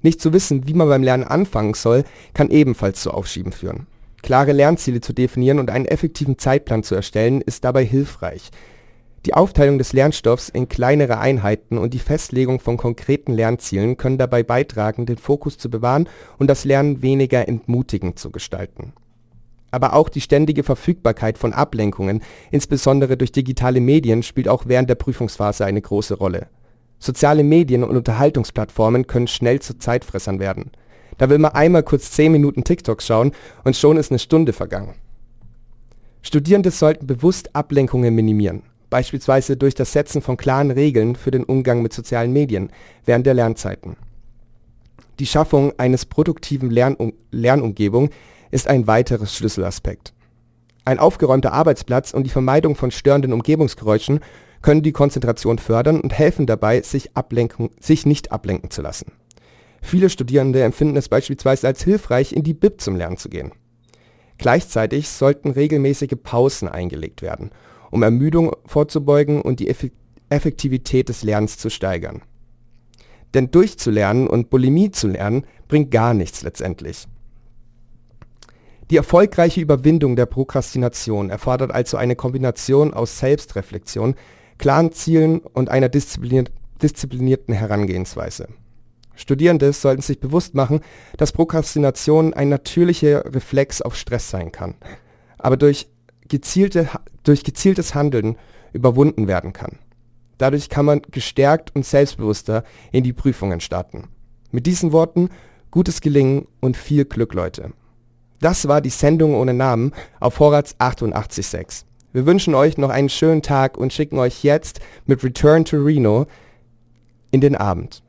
Nicht zu wissen, wie man beim Lernen anfangen soll, kann ebenfalls zu Aufschieben führen. Klare Lernziele zu definieren und einen effektiven Zeitplan zu erstellen, ist dabei hilfreich. Die Aufteilung des Lernstoffs in kleinere Einheiten und die Festlegung von konkreten Lernzielen können dabei beitragen, den Fokus zu bewahren und das Lernen weniger entmutigend zu gestalten aber auch die ständige Verfügbarkeit von Ablenkungen, insbesondere durch digitale Medien, spielt auch während der Prüfungsphase eine große Rolle. Soziale Medien und Unterhaltungsplattformen können schnell zu Zeitfressern werden. Da will man einmal kurz 10 Minuten TikTok schauen und schon ist eine Stunde vergangen. Studierende sollten bewusst Ablenkungen minimieren, beispielsweise durch das Setzen von klaren Regeln für den Umgang mit sozialen Medien während der Lernzeiten. Die Schaffung eines produktiven Lernum Lernumgebung ist ein weiteres Schlüsselaspekt. Ein aufgeräumter Arbeitsplatz und die Vermeidung von störenden Umgebungsgeräuschen können die Konzentration fördern und helfen dabei, sich, ablenken, sich nicht ablenken zu lassen. Viele Studierende empfinden es beispielsweise als hilfreich, in die Bib zum Lernen zu gehen. Gleichzeitig sollten regelmäßige Pausen eingelegt werden, um Ermüdung vorzubeugen und die Effektivität des Lernens zu steigern. Denn durchzulernen und Bulimie zu lernen bringt gar nichts letztendlich. Die erfolgreiche Überwindung der Prokrastination erfordert also eine Kombination aus Selbstreflexion, klaren Zielen und einer disziplinierten Herangehensweise. Studierende sollten sich bewusst machen, dass Prokrastination ein natürlicher Reflex auf Stress sein kann, aber durch, gezielte, durch gezieltes Handeln überwunden werden kann. Dadurch kann man gestärkt und selbstbewusster in die Prüfungen starten. Mit diesen Worten gutes Gelingen und viel Glück, Leute. Das war die Sendung ohne Namen auf Vorrats 88.6. Wir wünschen euch noch einen schönen Tag und schicken euch jetzt mit Return to Reno in den Abend.